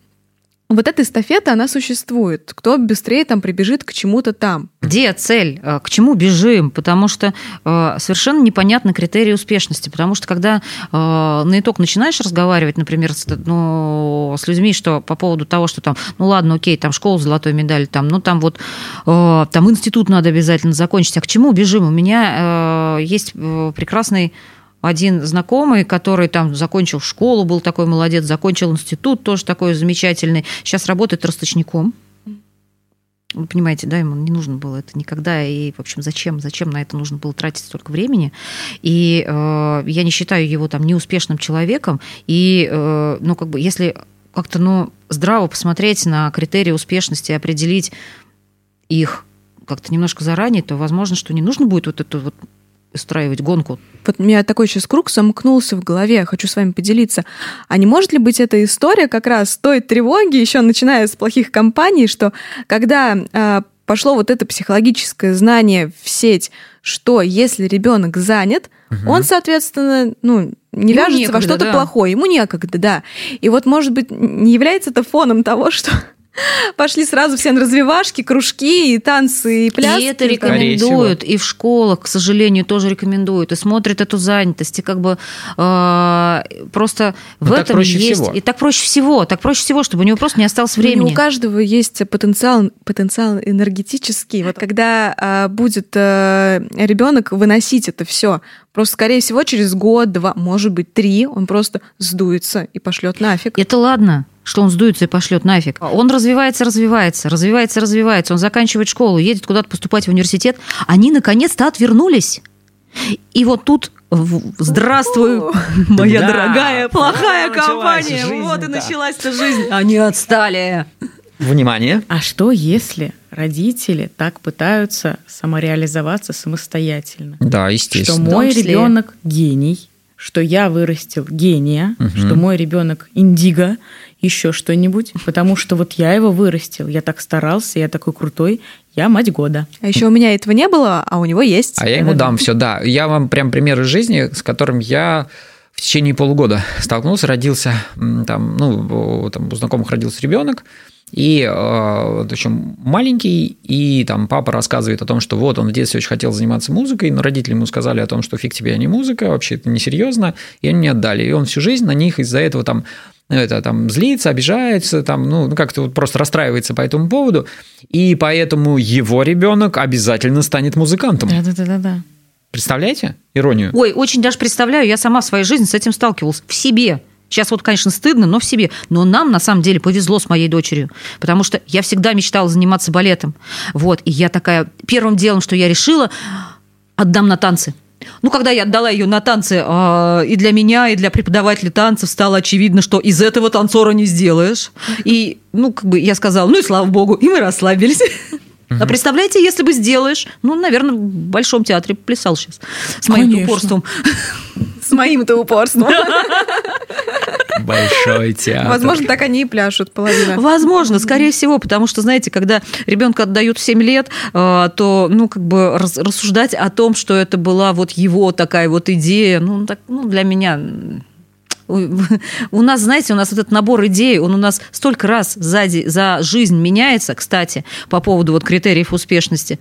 вот эта эстафета, она существует. Кто быстрее там прибежит к чему-то там. Где цель? Э, к чему бежим? Потому что э, совершенно непонятны критерии успешности. Потому что когда э, на итог начинаешь разговаривать, например, с, ну, с людьми, что по поводу того, что там, ну ладно, окей, там школа золотой медаль, там, ну там вот, э, там институт надо обязательно закончить. А к чему бежим? У меня э, есть э, прекрасный один знакомый, который там закончил школу, был такой молодец, закончил институт, тоже такой замечательный, сейчас работает росточником. Вы понимаете, да, ему не нужно было это никогда, и, в общем, зачем, зачем на это нужно было тратить столько времени, и э, я не считаю его там неуспешным человеком, и, э, ну, как бы, если как-то, ну, здраво посмотреть на критерии успешности, определить их как-то немножко заранее, то возможно, что не нужно будет вот эту вот устраивать гонку. Вот у меня такой сейчас круг замкнулся в голове, хочу с вами поделиться. А не может ли быть эта история как раз той тревоги, еще начиная с плохих компаний, что когда э, пошло вот это психологическое знание в сеть, что если ребенок занят, угу. он, соответственно, ну, не ему вяжется некогда, во что-то да. плохое, ему некогда, да. И вот, может быть, не является это фоном того, что *laughs* Пошли сразу все на развивашки, кружки, и танцы, и пляски. И это рекомендуют, и в школах, к сожалению, тоже рекомендуют, и смотрят эту занятость, и как бы э, просто Но в этом есть... Всего. И так проще всего, так проще всего, чтобы у него просто не осталось ну, времени. у каждого есть потенциал, потенциал энергетический. Вот когда э, будет э, ребенок выносить это все, Просто, скорее всего, через год, два, может быть, три он просто сдуется и пошлет нафиг. Это ладно что он сдуется и пошлет нафиг. Он развивается, развивается, развивается, развивается. Он заканчивает школу, едет куда-то поступать в университет. Они наконец-то отвернулись. И вот тут Здравствуй, *laughs* моя дорогая, плохая компания. вот и началась-то жизнь. Они отстали. Внимание. А что если родители так пытаются самореализоваться самостоятельно? Да, естественно. Что мой ребенок гений, что я вырастил гения, угу. что мой ребенок индиго, еще что-нибудь, потому что вот я его вырастил, я так старался, я такой крутой, я мать года. А еще у меня этого не было, а у него есть. А я ему дам все, да. Я вам прям пример из жизни, с которым я в течение полугода *laughs* столкнулся, родился, там, ну, там у знакомых родился ребенок, и, э, в общем, маленький, и там папа рассказывает о том, что вот он в детстве очень хотел заниматься музыкой, но родители ему сказали о том, что фиг тебе, а не музыка, вообще это несерьезно, и они не отдали. И он всю жизнь на них из-за этого там это там злится, обижается, там, ну, как-то вот просто расстраивается по этому поводу, и поэтому его ребенок обязательно станет музыкантом. Да-да-да-да. Представляете иронию? Ой, очень даже представляю, я сама в своей жизни с этим сталкивалась, в себе. Сейчас вот, конечно, стыдно, но в себе. Но нам, на самом деле, повезло с моей дочерью, потому что я всегда мечтала заниматься балетом. Вот, и я такая, первым делом, что я решила, отдам на танцы. Ну, когда я отдала ее на танцы, э, и для меня, и для преподавателя танцев стало очевидно, что из этого танцора не сделаешь. И, ну, как бы я сказала, ну и слава богу, и мы расслабились. А представляете, если бы сделаешь, ну, наверное, в Большом театре плясал сейчас с моим упорством. С моим-то упорством. *laughs* Большой *laughs* театр. Возможно, так они и пляшут половина. Возможно, скорее всего, потому что, знаете, когда ребенка отдают в 7 лет, э, то, ну, как бы рассуждать о том, что это была вот его такая вот идея, ну, так, ну для меня *laughs* У нас, знаете, у нас вот этот набор идей, он у нас столько раз сзади за жизнь меняется, кстати, по поводу вот критериев успешности.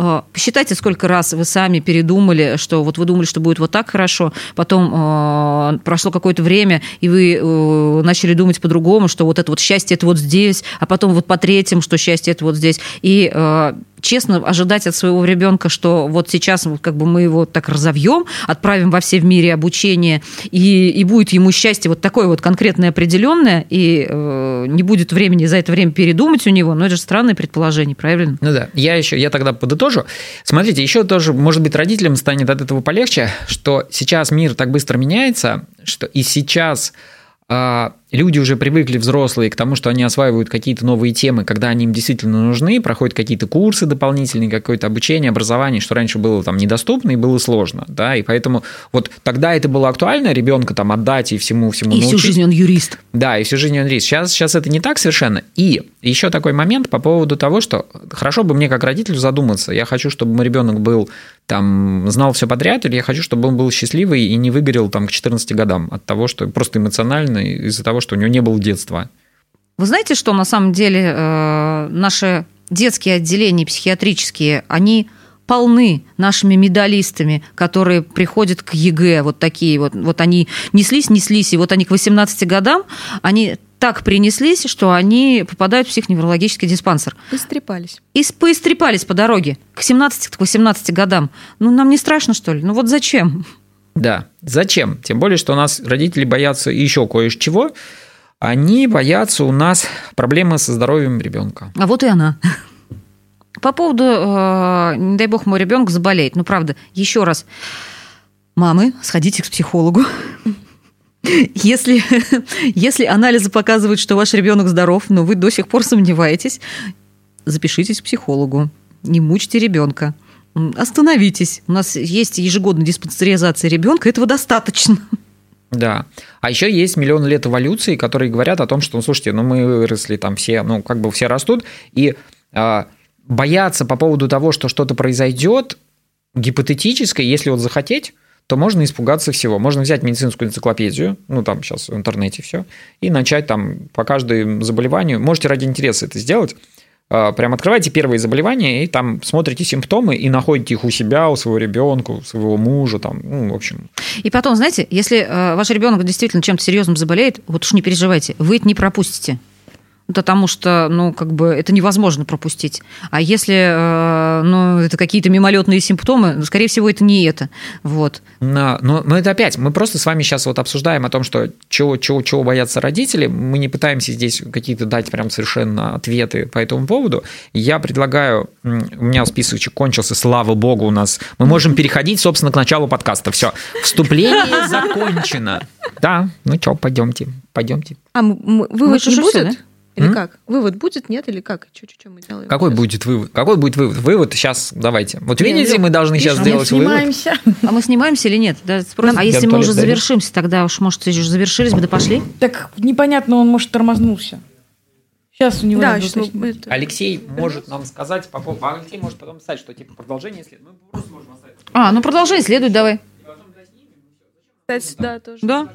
А, посчитайте, сколько раз вы сами передумали, что вот вы думали, что будет вот так хорошо, потом э, прошло какое-то время, и вы э, начали думать по-другому, что вот это вот счастье это вот здесь, а потом вот по третьим, что счастье это вот здесь. И э, честно ожидать от своего ребенка, что вот сейчас как бы мы его так разовьем, отправим во все в мире обучение, и, и будет ему счастье вот такое вот конкретное определенное, и э, не будет времени за это время передумать у него, но это же странное предположение, правильно? Ну да, я еще, я тогда подытожу. Смотрите, еще тоже, может быть, родителям станет от этого полегче, что сейчас мир так быстро меняется, что и сейчас а, люди уже привыкли, взрослые, к тому, что они осваивают какие-то новые темы, когда они им действительно нужны, проходят какие-то курсы дополнительные, какое-то обучение, образование, что раньше было там недоступно и было сложно, да, и поэтому вот тогда это было актуально, ребенка там отдать и всему всему И научить. всю жизнь он юрист. Да, и всю жизнь он юрист. Сейчас, сейчас это не так совершенно. И еще такой момент по поводу того, что хорошо бы мне как родителю задуматься, я хочу, чтобы мой ребенок был там, знал все подряд, или я хочу, чтобы он был счастливый и не выгорел там к 14 годам от того, что просто эмоционально из-за того, что у него не было детства. Вы знаете, что на самом деле э, наши детские отделения психиатрические, они полны нашими медалистами, которые приходят к ЕГЭ, вот такие вот, вот они неслись, неслись, и вот они к 18 годам, они так принеслись, что они попадают в психоневрологический диспансер. Истрепались. И поистрепались по дороге к 17 к 18 годам. Ну, нам не страшно, что ли? Ну, вот зачем? Да, зачем? Тем более, что у нас родители боятся еще кое-чего. Они боятся у нас проблемы со здоровьем ребенка. А вот и она. По поводу, э, не дай бог, мой ребенок заболеет. Ну, правда, еще раз. Мамы, сходите к психологу. Если, если анализы показывают, что ваш ребенок здоров, но вы до сих пор сомневаетесь, запишитесь к психологу. Не мучьте ребенка. Остановитесь. У нас есть ежегодная диспансеризация ребенка, этого достаточно. Да. А еще есть миллион лет эволюции, которые говорят о том, что, ну, слушайте, ну мы выросли там все, ну как бы все растут, и э, бояться по поводу того, что что-то произойдет, гипотетическое, если вот захотеть, то можно испугаться всего. Можно взять медицинскую энциклопедию, ну там сейчас в интернете все, и начать там по каждому заболеванию. Можете ради интереса это сделать. А, прям открывайте первые заболевания и там смотрите симптомы и находите их у себя, у своего ребенка, у своего мужа, там, ну, в общем. И потом, знаете, если э, ваш ребенок действительно чем-то серьезным заболеет, вот уж не переживайте, вы это не пропустите потому что, ну, как бы это невозможно пропустить. А если, э, ну, это какие-то мимолетные симптомы, ну, скорее всего, это не это. Вот. Но, но, но это опять, мы просто с вами сейчас вот обсуждаем о том, что чего, чего, чего боятся родители, мы не пытаемся здесь какие-то дать прям совершенно ответы по этому поводу. Я предлагаю, у меня списочек кончился, слава богу, у нас, мы можем переходить, собственно, к началу подкаста. Все, вступление *laughs* закончено. Да, ну что, пойдемте, пойдемте. А вывод не будет? Или М? как? Вывод будет, нет, или как? Что, что, что мы делаем? Какой сейчас? будет вывод? Какой будет вывод? Вывод сейчас давайте. Вот не, видите, мы должны сейчас сделать мы снимаемся. вывод. А мы снимаемся или нет? Да, а если мы уже завершимся, тогда уж, может, уже завершились бы, да пошли? Так непонятно, он, может, тормознулся. Сейчас у него... Да, это... Алексей может нам сказать, по поводу... Алексей может потом сказать, что типа продолжение следует. Мы просто можем оставить. А, ну продолжение следует, давай. Кстати, да, тоже. Да.